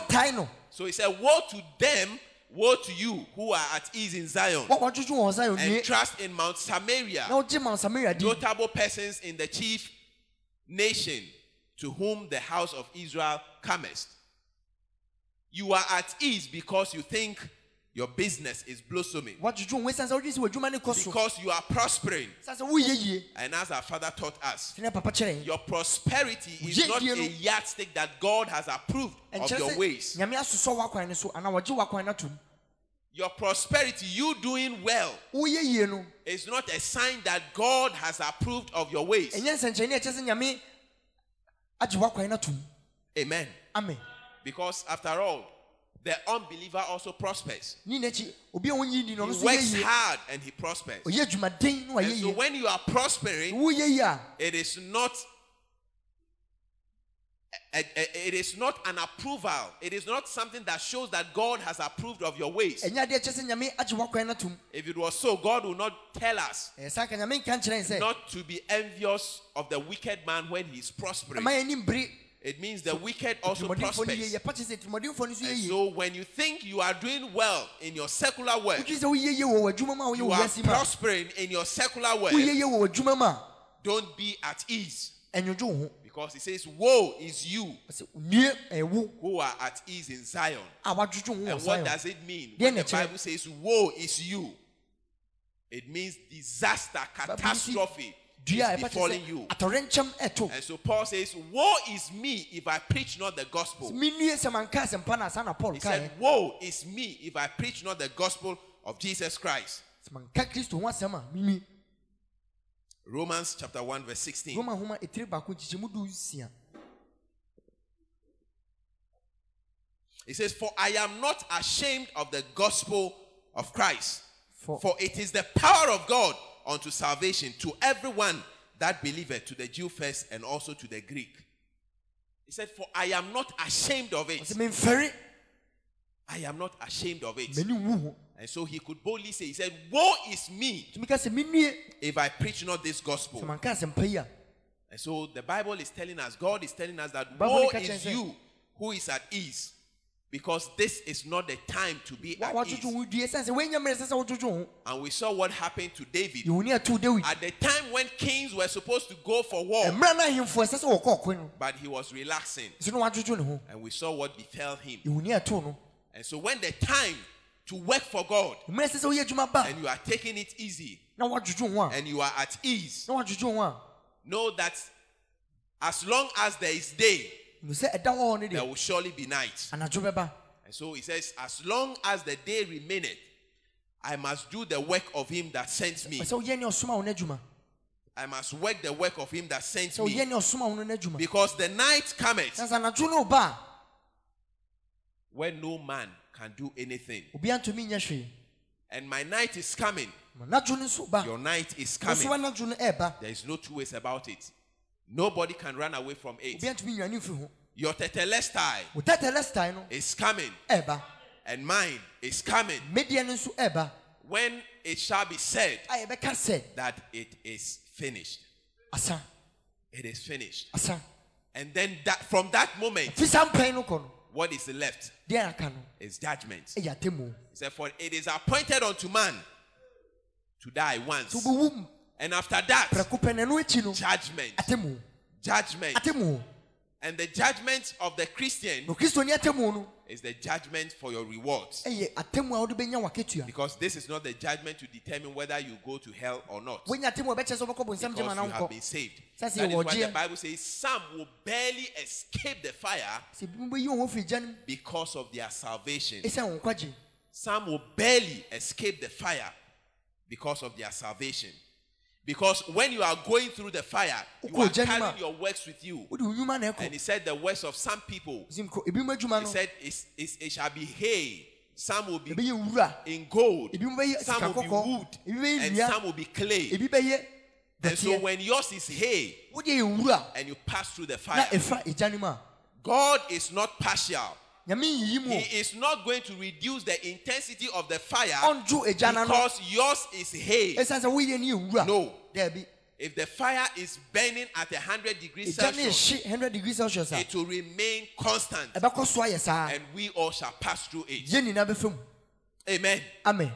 So he said, Woe to them, woe to you who are at ease in Zion wa wadwodwo wɔ Zion and trust in Mount Samaria. na wogye ma Samaria di notable persons in the chief nation to whom the house of Israel comest. You are at ease because you think your business is blossoming, wadwodwo ho ɛsiane sɛ wodwe sɛ w'adwuma ne kɔ so because you are prospering. ɛsiane sɛ woyɛ yie And as our father taught us, tene papa kyerɛ your prosperity is not a yardstick that God has approved of your ways. nyame asosɔ w'akwan no so anaa wɔgye w'akwan no atom Your prosperity, you doing well, woyɛ yie no is not a sign that God has approved of your ways. ɛnyɛ nsɛnkyerɛnne a ɛkyerɛ sɛ nyame agye w'akwan no atom Amen. amen. Because after all, the unbeliever also prospers. ne n'akyi obi a wonyi di no ɔno He works hard and he prospers. ɔyɛ adwumaden na wayɛ And so when you are prospering, woyɛ yie a it is not it is not an approval. It is not something that shows that God has approved of your ways. ɛnyɛ adeɛ kyerɛ sɛ nyame agye w'akwan no atom If it was so, God would not tell us ɛyɛ saa ka nyame nka nkyerɛ sɛ not to be envious of the wicked man when he is prospering. Ɛma yɛni mbere It means the wicked also tumɔdenfoɔ no yɛ prospers. yɛpa kyerɛ sɛ tumɔdenfoɔ no nso yɛ And so when you think you are doing well in your secular work, wotwi sɛ woyɛ yie wɔ w'adwuma mu a woyɛ you are wiase mu a prospering in your secular work, woyɛ yie wɔ w'adwuma mu a don't be at ease. ɛnwodwo wo ho Because he says, Woe is you Ɔsɛ, who are at ease in Zion. a wadwodwo wo ho And what does it mean? When the? Bible says, Woe is you, it means disaster, catastrophe is befalling you. sɛ atɔrenkyɛm ɛto And so Paul says, Woe is me if I preach not the gospel. mennue sɛ manka asɛmpa no asa na paul He said, Woe is me if I preach not the gospel of Jesus Christ. sɛ manka kristo ho asɛm a mennue Romans chapter 1, verse 16. roma homa ɛtiri baako nkyekyɛmu du nsia It says, For I am not ashamed of the gospel of Christ, For- for it is the power of God unto salvation to everyone that believeth, to the Jew first and also to the Greek. He said, For I am not ashamed of it. I am not ashamed of it. m'ani wu ho And so he could boldly say, He said, Woe is me tumi ka sɛ mennue if I preach not this gospel. manka asɛmpa yi a And so the Bible is telling us, God is telling us that woe is you who is at ease. Because this is not the time to be at ease. ho due ɛsiane sɛ woanya mmerɛ sɛ sɛ wodwodwo ho And we saw what happened to David. yɛhoni ato dawid At the time when kings were supposed to go for war, mmerɛ no ahemfo ɛsɛ sɛ wɔkɔ ɔko no but he was relaxing. nso na wadwodwo ne ho And we saw what befell him. yɛhoni ato no And so when the time to work for God mmerɛ ɛsɛ sɛ woyɛ and you are taking it easy na wadwodwo ho a and you are at ease, na wadwodwo ho a know that as long as there is day, nu sɛ ɛda hɔ hɔ no there will surely be night. And so he says, As long as the day remaineth, I must do the work of him that sent me. sɛ woyɛ ne ɔsoma wo no adwuma I must work the work of him that sent me. ne ɔsoma wo no no adwuma Because the night cometh sɛ sɛ anadwo when no man can do anything. a obiara ntumi And my night is coming. ma anadwo no nso ba Your night is coming. anadwo no ɛɛba There is no two ways about it. Nobody can run away from it. obiara ntumi nwane mfiri ho Your tetelestai wo tɛtɛlɛstae no is coming, ɛɛba and mine is coming. medeɛ no nso ɛɛba When it shall be said a yɛbɛka sɛ that it is finished. asa It is finished. asa And then that from that moment, fi saa mpɛn no what is left is judgment. He said, For it is appointed unto man to die once. And after that, prɛko pɛ n'ano judgment. Judgment. And the judgment of the Christian is the judgment for your rewards. ɛyɛ atemmuo a wode bɛnya w'akatua Because this is not the judgment to determine whether you go to hell or not. wonya atemmuo a ɛbɛkyerɛ sɛ wobɛkɔ bonsam Because you have been saved. That is why the. Bible says some will barely escape the fire sɛ binom bɛyi wɔn ho firi gya no mu because of their salvation. ɛsiane wɔn nkwagye Some will barely escape the fire because of their salvation. Because when you are going through the fire, you are gya no mu a- carrying your works with you. wode wo nnwuma na And he said the works of some people. sim kɔ ebinom adwuma He said it's, it's, it shall be hay. Some will be ebi yɛ wura. in gold, ebi mo bɛyɛ some will be wood, and some will be clay. And so when yours is hay wode yɛ wura. and you pass through the fire, ɛfa egya no mu a God is not partial. Nyame yiyi mu He is not going to reduce the intensity of the fire ɔndwo egya no ano because yours is hay. ɛsiane sɛ woyɛ ne yɛ wura No. If the fire is burning at 100 degrees Celsius, 100 degree celsius it will remain constant ɛbɛkɔ so ayɛ saa and we all shall pass through it. yɛn nyinaa bɛfa mu Amen. amen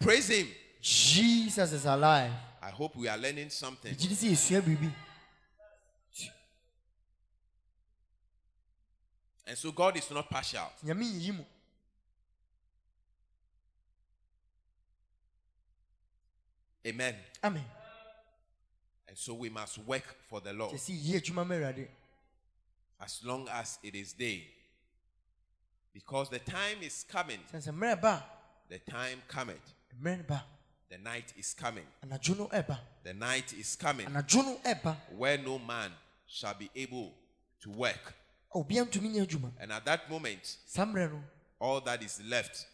Praise Him. jesus is alive I hope we are learning something. And so God is not partial. nyame yiyi mu. Amen. amen. And so we must work for the Lord. Kyɛ sɛ yie adwuma ma awurade. As long as it is day. Because the time is coming, sɛne sɛ mmerɛ ba the time cometh, the night is coming, anadwo no ɛba. The night is coming, anadwo no ɛba. Where no man shall be able to work. A obiara ntumi And at that moment, all that is left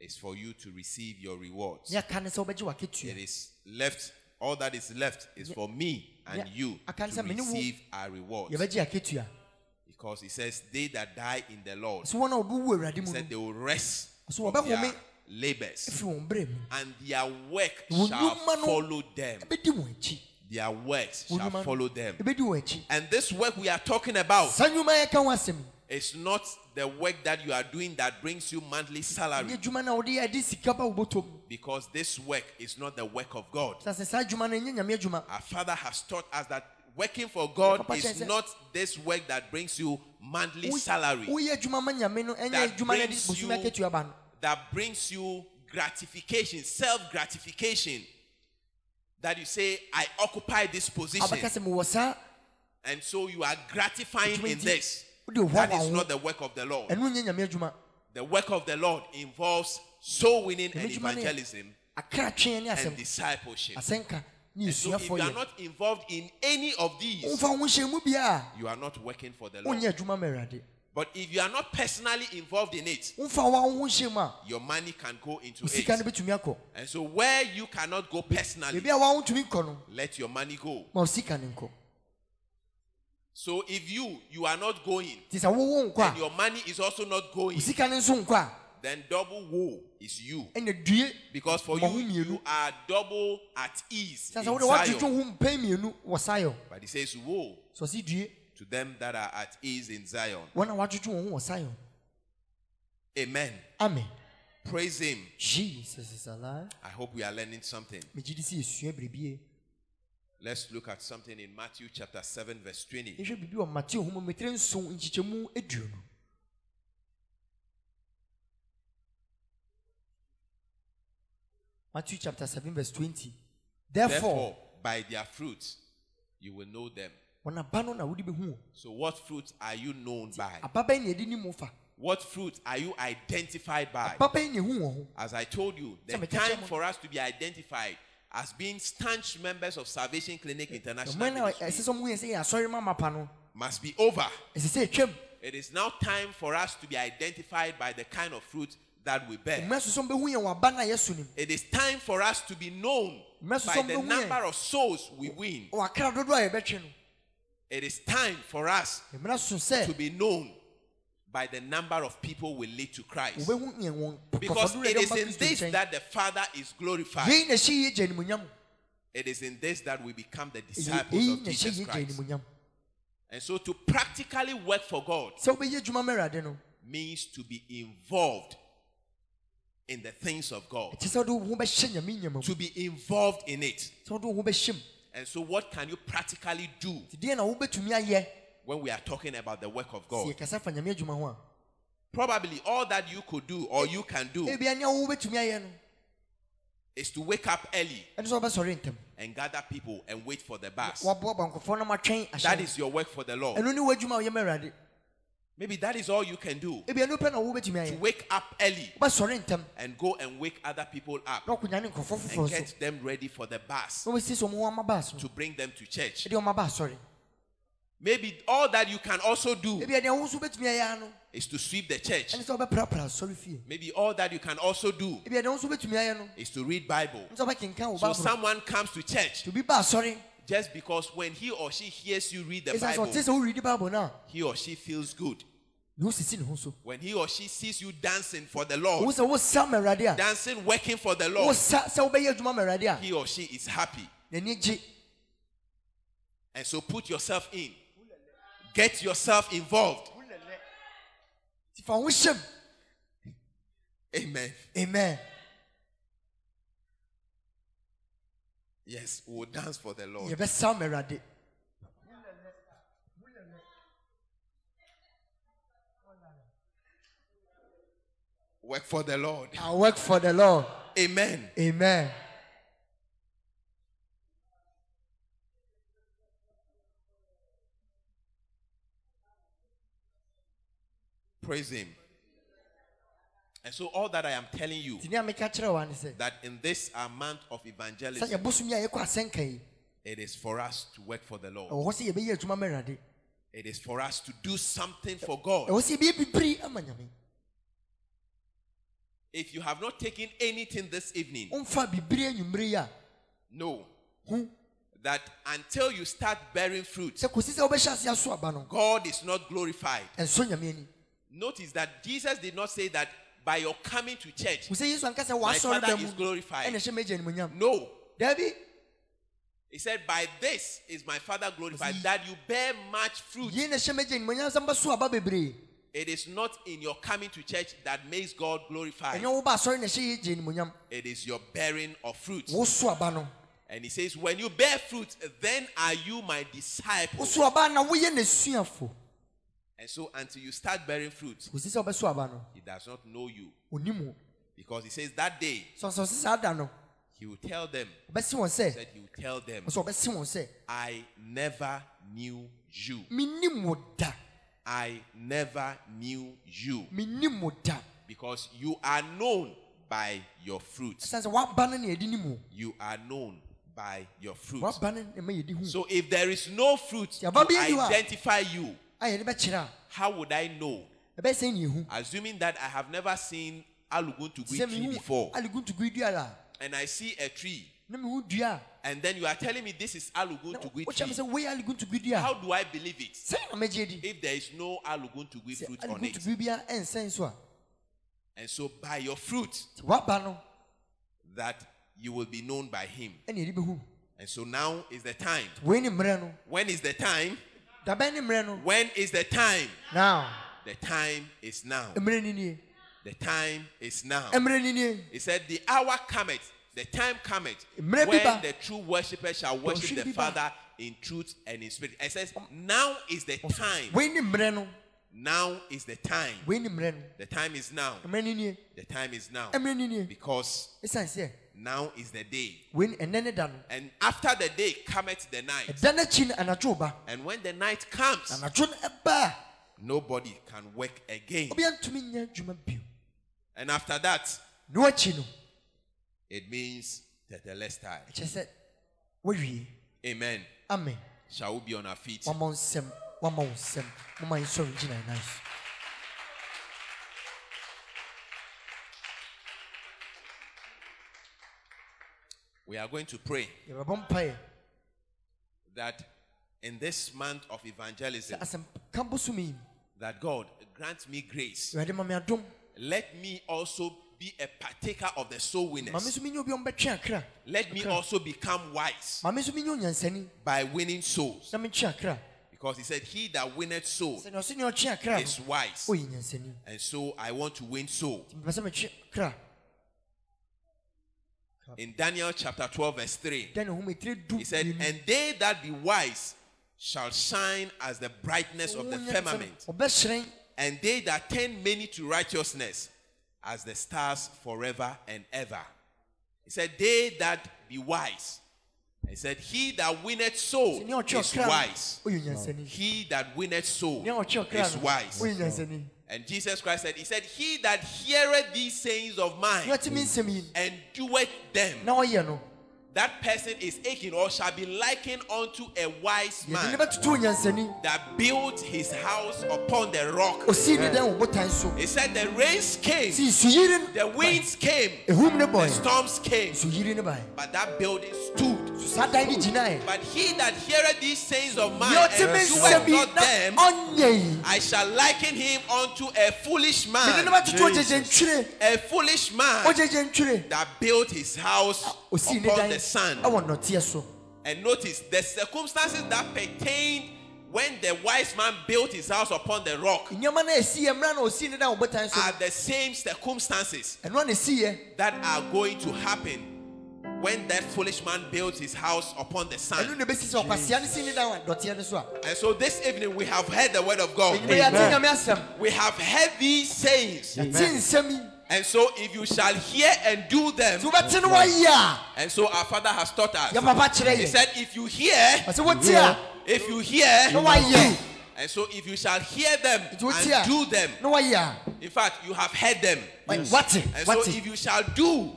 is for you to receive your rewards. ne aka ne sɛ wobɛgye It is left, all that is left is for me and you to say, "Me receive our rewards. Because he says, They that die in the Lord, so wɔn a wɔbɛwu awurade he said they will rest So from their labors, ɛfiri wɔn berɛ mu. and their work shall follow them. Ɛbɛdi wɔn akyi Their works shall follow them. ɛbɛdi wɔn akyi And this work we are talking about saa nnwuma a yɛka ho asɛm is not the work that you are doing that brings you monthly salary. adwuma no a wode yɛ de sika ba wo bɔtɔ mu Because this work is not the work of God. sɛ sɛ saa adwuma no ɛnyɛ nyame adwuma Our Father has taught us that working for God is not this work that brings you monthly salary, woyɛ adwuma ma nyame no ɛnyɛ That adwuma no de brings you- aketua ba no that brings you gratification, self gratification. That you say, I occupy this position, sɛ mewɔ saa and so you are gratifying in this. That is not the work of the Lord. ɛno nyɛ nyame adwuma The work of the Lord involves soul winning and Nyame adwuma no yɛ evangelism and discipleship. And so if you are not involved in any of these, womfa wo hyɛ mu biaa you are not working for the Lord. Wonyɛ adwuma ma awurade But if you are not personally involved in it, womfa wa wo ho hyɛ mu a your money can go into wo sika no it. And so where you cannot go personally, baabi a wa wo ntumi nkɔ no let your money go. ma wo sika no nkɔ So if you you are not going nti sɛ wowo nkɔ and your money is also not going, wo sika no nso nkɔ a then double woe is you. Because for you, you are double at ease. sɛ in sɛ wode woatwetwe Zion. ho mpɛn mmienu wɔ sayɔ But he says, Woe sɛ ɔse due to them that are at ease in Zion. wɔn a woatwetwe wɔn ho wɔ sayɔ Amen. amen Praise him. jesus is alive I hope we are learning something. megye di sɛ yɛsua biribie Let's look at something in Matthew chapter 7, verse 20. yɛhwɛ biribi wɔ mateo homa metire nson nkyekyɛmu matthew chapter 7 verse 20 therefore Therefore, by their fruits you will know them. Wɔn aba no na wode bɛhu wɔ So, what fruit are you known by? aba bɛn na yɛde ne mu fa What fruit are you identified by? aba bɛn na ɛhu wɔn ho As I told you, the time for us to be identified as being staunch members of Salvation Clinic International ɔman na ɛsɛ Ministry sɛ ɔmo yɛ sɛ yɛ asɔre ma mapa no must be over. ɛsɛ sɛ ɛtwam It is now time for us to be identified by the kind of fruit that we bear. mmerɛ so sɛ ɔmbɛhu yɛn wɔ aba no a yɛso nim It is time for us to be known by the number of souls we win. It is time for us mmerɛ so sɛ to be known by the number of people we lead to Christ. wɔbɛhu yɛn wɔn Because it is in this that the Father is glorified. yɛi na ɛhyɛ yɛ gya animonyam It is in this that we become the disciples of Jesus Christ. And so to practically work for God sɛ wobɛyɛ adwuma ma awurade no means to be involved in the things of God. ɛkyɛ sɛ wode wo ho bɛhyɛ nyame nyama mu To be involved in it. Sɛ wode wo ho bɛhyɛ mu And so what can you practically do nti deɛ na wobɛtumi ayɛ when we are talking about the work of God? yɛkasa fa nyame adwuma ho a Probably all that you could do or you can do ebia nea wo wobɛtumi ayɛ no is to wake up early ɛne sɛ wobɛsɔre ntɛm and gather people and wait for the bus. waboa bankɔfoɔ no matwɛn That is your work for the Lord. Maybe that is all you can do. ebia ne wopɛ na wobɛtumi To wake up early and go and wake other people up na wakɔnya ne nkurɔfoɔ and get them ready for the bus na wɔsi sɛ ɔmo ho ama baa so to bring them to church. ɛde ɔma baa sɔre Maybe all that you can also do ebi ɛdeɛ wo nso wobɛtumi ayɛ ano. is to sweep the church. ɛne sɛ wobɛprapra asɔre fie. Maybe all that you can also do ebi ɛdeɛ wo nso wobɛtumi ayɛ no is to read Bible. ɛne sɛ wobɛkenkan wo So someone comes to church to bi ba asɔre just because when he or she hears you read the Bible, ɔte sɛ woredi bible no a he or she feels good. na wosisi ne ho When he or she sees you dancing for the Lord, sɛ wosa ma awurade a dancing, working for the Lord, wosa sɛ wobɛyɛ adwuma ma he or she is happy. And so put yourself in. Get yourself involved. nti fa ho Amen. amen Yes, we will dance for the Lord. yɛbɛsa ma awurade Work for the Lord. i work for the lord Amen. amen Praise Him. And so, all that I am telling you, nti ne a meka kyerɛ wa ne sɛ that in this our month of evangelism, yɛbosom yi a yɛkɔ asɛnka yi it is for us to work for the Lord. ɛwɔ hɔ sɛ yɛbɛyɛ adwuma ma awurade. It is for us to do something for God. ɛwɔ sɛ yɛbɛyɛ bibiri ama nyame. If you have not taken anything this evening, womfa bibiri anwummere yi a know hu. That until you start bearing fruit, sɛ kɔsi sɛ wobɛhyɛ ase aso aba no God is not glorified. Notice that Jesus did not say that by your coming to church, wo sɛ yesu anka sɛ my Father is glorified. ɛna ɛhyɛ magya animonyam No. He said, By this is my Father glorified, that you bear much fruit. yei na ɛhyɛ magya animonyam sɛ mbɛso aba bebree It is not in your coming to church that makes God glorified. ɛnyɛ woba asɔre na ɛhyɛ yɛgya animonyam It is your bearing of fruit. woso aba no And he says, When you bear fruit, then are you my disciples. And so, until you start bearing fruit, kɔsi sɛ wobɛso aba no he does not know you. Because he says that day, sɛ ɔsɛ ɔse saa he will tell them, sɛ that he will tell them, ɔsɛ ɔbɛsi wɔn sɛ I never knew you. menim wo da I never knew you. menim wo da Because you are known by your fruits. ɛsiane sɛ woaba no ne yɛde nim wo You are known by your fruits. woaba no ne ma yɛde hu So if there is no fruit to Yaba bi ni wa. identify you, a yɛde bɛkyerɛ how would I know? a ɛbɛyɛ sɛ ne yɛhu Assuming that I have never seen alugun to sɛ tree before, and I see a tree, na mehu dua. And then you are telling me this is a alugun na to tree. wokyerɛ me sɛ woyɛ aleguntugui dua? How do I believe it? Sɛn na mɛgye di. If there is no alugun to sɛ fruit on it? aleguntugui bia ɛnsɛn And so by your fruit, sɛ woaba no. that you will be known by him. ɛne yɛde bɛhu And so now is the time. wei ne mmerɛ no. When is the time? Dabɛn ne mmerɛ no When is the time? now The time is now. mmerɛ ni nie The time is now. mmerɛ ni nie He said, The hour cometh, the time cometh, when the true worshippers shall worship the. Father in truth and in spirit. It says, Now is the time. wei ne mmerɛ Now is the time. wei ne mmerɛ no The time is now. mmerɛ ni nie The time is now. mmerɛ ni nie Because now is the day. wei ne- ɛnnɛ ne da no And after the day cometh the night. ɛda no akyi no anadwo ba And when the night comes, anadwo no ɛba a nobody can work again. obia ntumi nyɛ adwuma bio And after that, it means tetelestai. ɛkyerɛ sɛ wawie Amen. amen Shall we be on our feet? wama wo nsɛm wama wo nsɛm moma yɛnsɔre gyina yɛnan We are going to pray that in this month of evangelism, asɛmka bosom yi that God grant me grace. awurade ma me adom Let me also be a partaker of the soul winners. nso menyɛ obi a ɔmbɛtwe akra Let me also become wise ma me nso menyɛ by winning souls. na mentwe akra Because he said, He that winneth soul sɛnea ɔse nea ɔtwe akra is wise. And so I want to win soul. nti mepɛ sɛ metwe kra In Daniel chapter 12, verse 3, da ne ho metire du he said. And they that be wise shall shine as the brightness of the firmament, and they that turn many to righteousness as the stars forever and ever. He said, They that be wise. He said, He that winneth soul sɛ nea ɔtwe is wise. He that winneth soul nea ɔtwe ɔkra is wise. And Jesus Christ said, He said, He that heareth these sayings of mine nea ɔtumi nsɛm yi and doeth them, na ɔyɛ no that person is aching or shall be likened unto a wise man ne bɛtoto onyansani. that built his house upon the rock. osii ne dɛn wɔ botan so. He said the rains came, the winds came, the storms came, nsuyiri ne bae but that building stood. dan But he that heareth these sayings of mine deɛ ɔte me and doeth not them, I shall liken him unto a foolish man, ntwere a foolish man that built his house upon the sand. ɛwɔ nnɔteɛ so And notice the circumstances that pertained when the wise man built his house upon the rock nneɛma no a ɛsiiɛ mmerɛ na osii ne dan wɔ botan are the same circumstances ɛno a na ɛsiiɛ that are going to happen when that foolish man built his house upon the ɛno sand. na ɛbɛsi sɛ ɔkwasea no sii ne dan wɔ so And so this evening we have heard the word of God. ɛnyina yɛate nyame asɛm We have heard these sayings. yɛte nsɛm yi And so if you shall hear and do them, sɛ wobɛte no wayɛ a and so our father has taught us. papa kyerɛ He yɛ said, if you hear, ɔsɛ wote a if you hear, na and so if you shall hear them and do them, na wayɛ a in fact, you have heard them. wate And so if you shall do,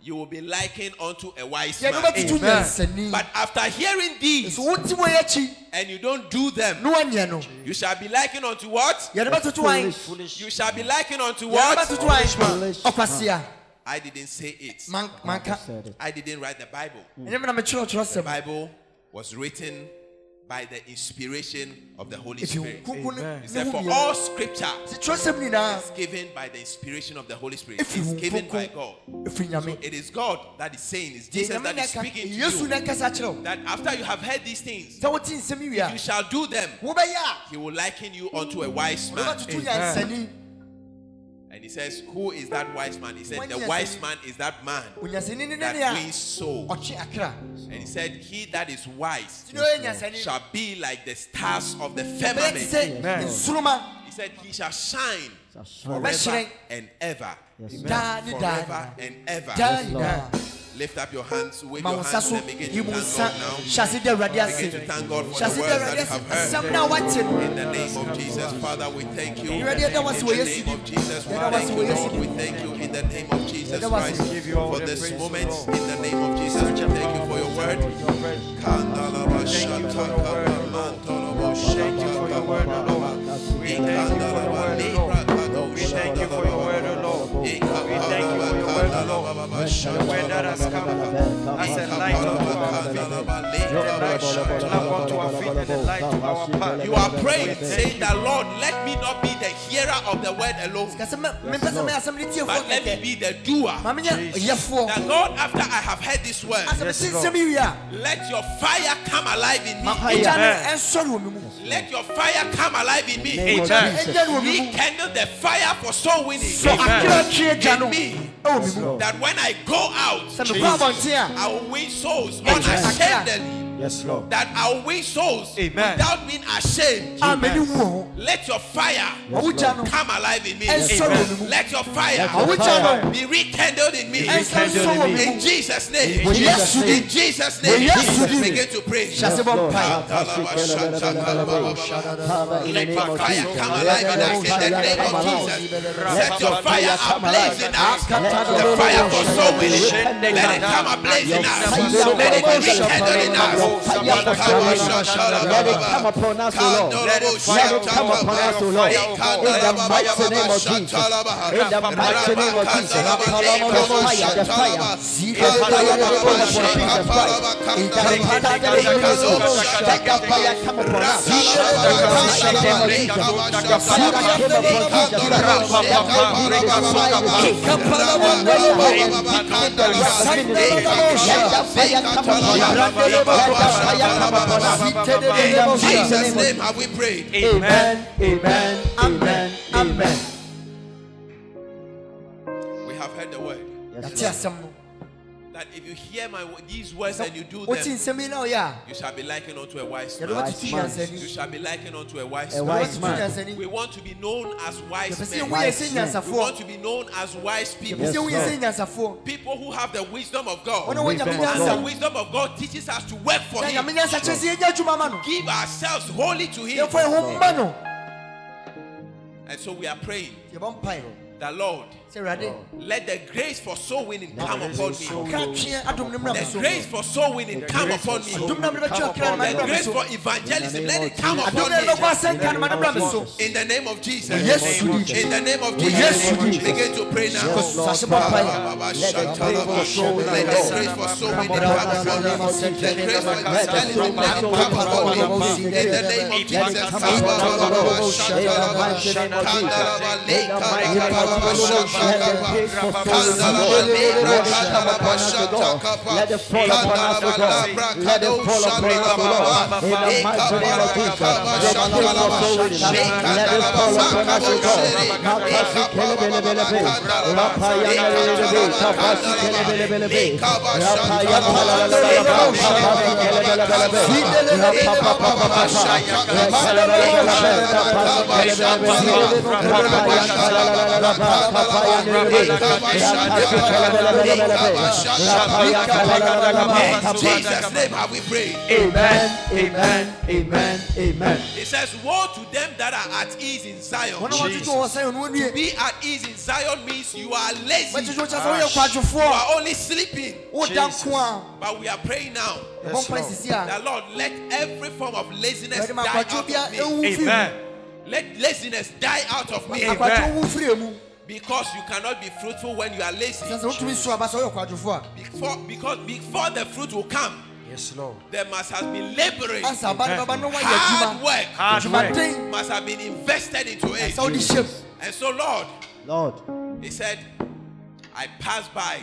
nti sɛ wobɛyɛ a you will be likened unto a wise man. wobɛtoto nyansani But after hearing these nso wote wɔ yɛ akyi and you don't do them, na wanyɛ no. you shall be likened unto what? yɛne bɛtoto wan You shall be likened unto yɛne what? bɛtoto wan ɔkwasea I didn't say it. Man- manka I didn't write the Bible. ɛnyɛ mena mekyerɛkyerɛ The Bible was written by the inspiration of the Holy Spirit. nkonko He said, For ho all mmienu scripture sɛ kyerɛsɛm nyinaa is given by the inspiration of the Holy Spirit. It's given by God. ɛfiri nyame It is God that is saying, it's Jesus nyame that na is ɛka speaking to you. na ɛkasa kyerɛ wo That after you have heard these things, sɛ wote nsɛm yi wie a you shall do them. He will liken you unto a wise man. wobɛtoto nyansani And he says, Who is that wise man? He said, The wise man is that man that a wins souls. And he said, He that is wise nti ne ɔyɛ nyansani shall be like the stars of the bɛyɛ firmament. sɛ He said, He shall shine forever and ever. daa Forever and ever. Lift up your hands, wave your hands, and begin to thank God now. hyɛ ase da awurade ase Begin to thank God for the words that you have heard. asɛm no a wate no In the name of Jesus, Father, we thank you. In Awurade, yɛda wo ase wɔ the name of. Jesus, we Yɛda wo ase thank you, Lord. We thank you in the name of Jesus. Christ Give you all for this moment. In the name of Jesus, we thank you for your word. Thank you for your word, Lord. mantolobo Thank you for your word, Lord. We thank you for your word, Lord. We thank you for your word, Lord. You for your word, O Lord. The word that has come as a light unto our feet, the light lamp unto our feet, and the light to our path. You are praying, saying that Lord, let me not be the hearer of the word alone, ka sɛ mɛ- mempɛ sɛ mɛyɛ asɛm ne tiefoɔ but let me be the doer. That God, after I have heard this word, Yes, mete Lord. nsɛm yi wie a let your fire come alive in me. Amen. ɛnsɔre wɔ me mu Let your fire come alive in me. Amen. ɛgya no wɔ me mu Rekindle the fire for soul winning Amen. akra twe agya in me. Ɛwɔ me mu That when I go out, sɛ mekɔ abɔnten a I will win souls. Yes, unashamedly. Yes, Lord. That I will win souls Amen. without being ashamed. a m'ani wu wɔ ho Let your fire ɔwogya no come alive in me. ɛnsɔre wɔ me mu Let your fire ɔwogya no be rekindled in me. ɛnsɔre nsɔ wɔ me In Jesus' name. Wɔ Yesu din. In Jesus' name. Wɔ Yesu din. Begin to pray. hyɛ ase bɔ mpae Let your fire come alive in us in the name of Jesus. Set your fire ablaze in us. The fire for soul winning. Let it come ablaze in us. Let it be rekindled in us. Let it come upon us, O Lord. Let it come upon us, O Lord. In the mighty name of Jesus. In the mighty name of Jesus. The fire, the fire. That upon us, the fire. In the fire that Let the fire come upon us. In the mighty name of Jesus. The fire that came upon Jesus. That will be the fire of Jesus. And let the heaven begin the of ministry. Let the fire come upon us. Let the fire come upon us. In the In mighty Jesus' name have we prayed. Amen, amen, amen, amen. We have heard the word. yɛte asɛm no That if you hear my these words and you do wote them, nsɛm yi na ɔyɛ a you shall be likened unto a wise yɛde man. You shall be likened unto a wise A man. wise wɔtoto man. We want to be known as wise yɛpɛ men. yɛhu We want to be known as wise people. yɛpɛ sɛ yɛhu yɛ sɛ nyansafoɔ People who have the wisdom of God. wɔ nyame And the wisdom of God teaches us to work for Him. nyame nyansa kyerɛ sɛ yɛnya adwuma ma no Give ourselves wholly to Him. yɛmfa yɛ ho mma no And so we are praying yɛbɔ mpae The Lord, sɛ awurade let the grace for soul winning come upon me. ka tweɛ adom no mmra me The grace for soul winning come upon me. adom no mmra bɛtwa kra no ma The grace for evangelism, let it come upon me. asɛnka no ma no mmra me so In the name of Jesus. In the name of Jesus. Begin to pray now. Yes, Lord. Sase bɔ mpaeɛ. Let the grace for soul winning, Let the Lord. grace for soul Come upon come us in upon the name of me. The grace for evangelism, let it come come upon me. In the name of Jesus. come upon us, Lord. In the mighty name of Jesus. In the mighty name of Jesus. Let the grace for soul winning, Lord. Let it come upon us. Let fall upon us, O God. Let fall upon us, O Lord. In the mighty name of Jesus. The grace for soul winning, let fall upon us, O God. Makasi kelebelebelebe. Kelebelebelebe. Kelebelebelebe. Rapapapapapa. Kelebelebelebe. Jesus' name have we prayed. Amen, amen, amen, amen. It says, Woe to them that are at ease in Zion. wɔn a wɔtwitwi wɔ sɛn no wɔnwie Be at ease in Zion means you are lazy. wɔtwitwi wɔ kyɛ sɛ woyɛ You are only sleeping. woda nko a But we are praying now. ɛbɔ mpae The Lord, let every form of laziness die out of me. Amen. Let laziness die out of me. mu akwadwo wu firi mu Because you cannot be fruitful when you are lazy. sɛ sɛ wotumi so aba sɛ Before, because before the fruit will come, Yes, Lord. there must have been laboring. a ansa aba no bɛba no woayɛ Hard work Hard work. must have been invested into it. sɛ wode And so, Lord, Lord, He said, I passed by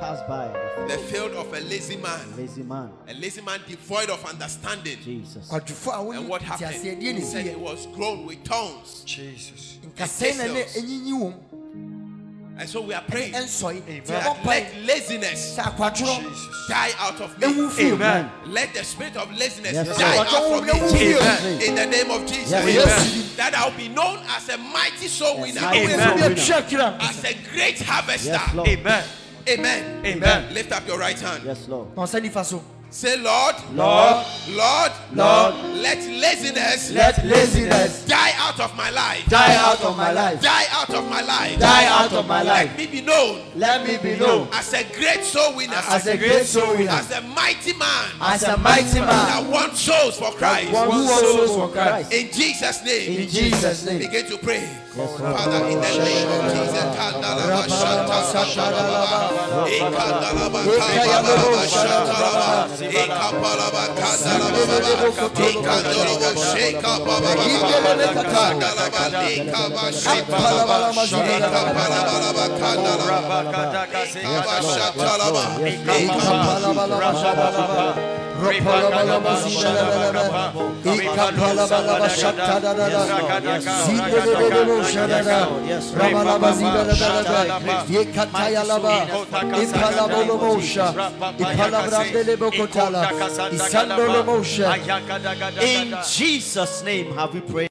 pass by the field of a lazy man, lazy man. a lazy man devoid of understanding. Jesus. And what happened? He said he was grown with tongues. Jesus. nkasɛe na And so we are praying ɛnsɔe nti Amen. ɛbɔ that let laziness sɛ Jesus. die out of me. Amen. Let the spirit of laziness Yes, die out from me. Amen. In the name of Jesus. Yes, Amen. That I'll be known as a mighty soul winner. mighty Ɛwɔ soul ebi winner. atwa kira As a great harvester. Yes, Lord. Amen. Amen. Amen. Lift up your right hand. Yes, Lord. Na ɔsɛ nifa so Say, Lord, Lord, Lord, Lord, let laziness let laziness die out of my life. die out of my life. Die out of my life. Die out of my life. Let me be known Let me be known as a great soul winner. as a great soul winner, as a mighty man as a mighty man, that wants souls for Christ. one who souls for Christ. In Jesus' name. In Jesus' name. Begin to pray. Father, in the name of Jesus. Kandalaba shanta kabalaba. Ekandalaba kabalaba shantalaba. Ekapalaba kandalaba. Ekandalaba shekapalaba. Kandalaba lekaba shepalaba. Ekapalabalaba eh, eh, kandalaba. Ekaba shantalaba. Ekapa- eh, In Jesus' name have we prayed.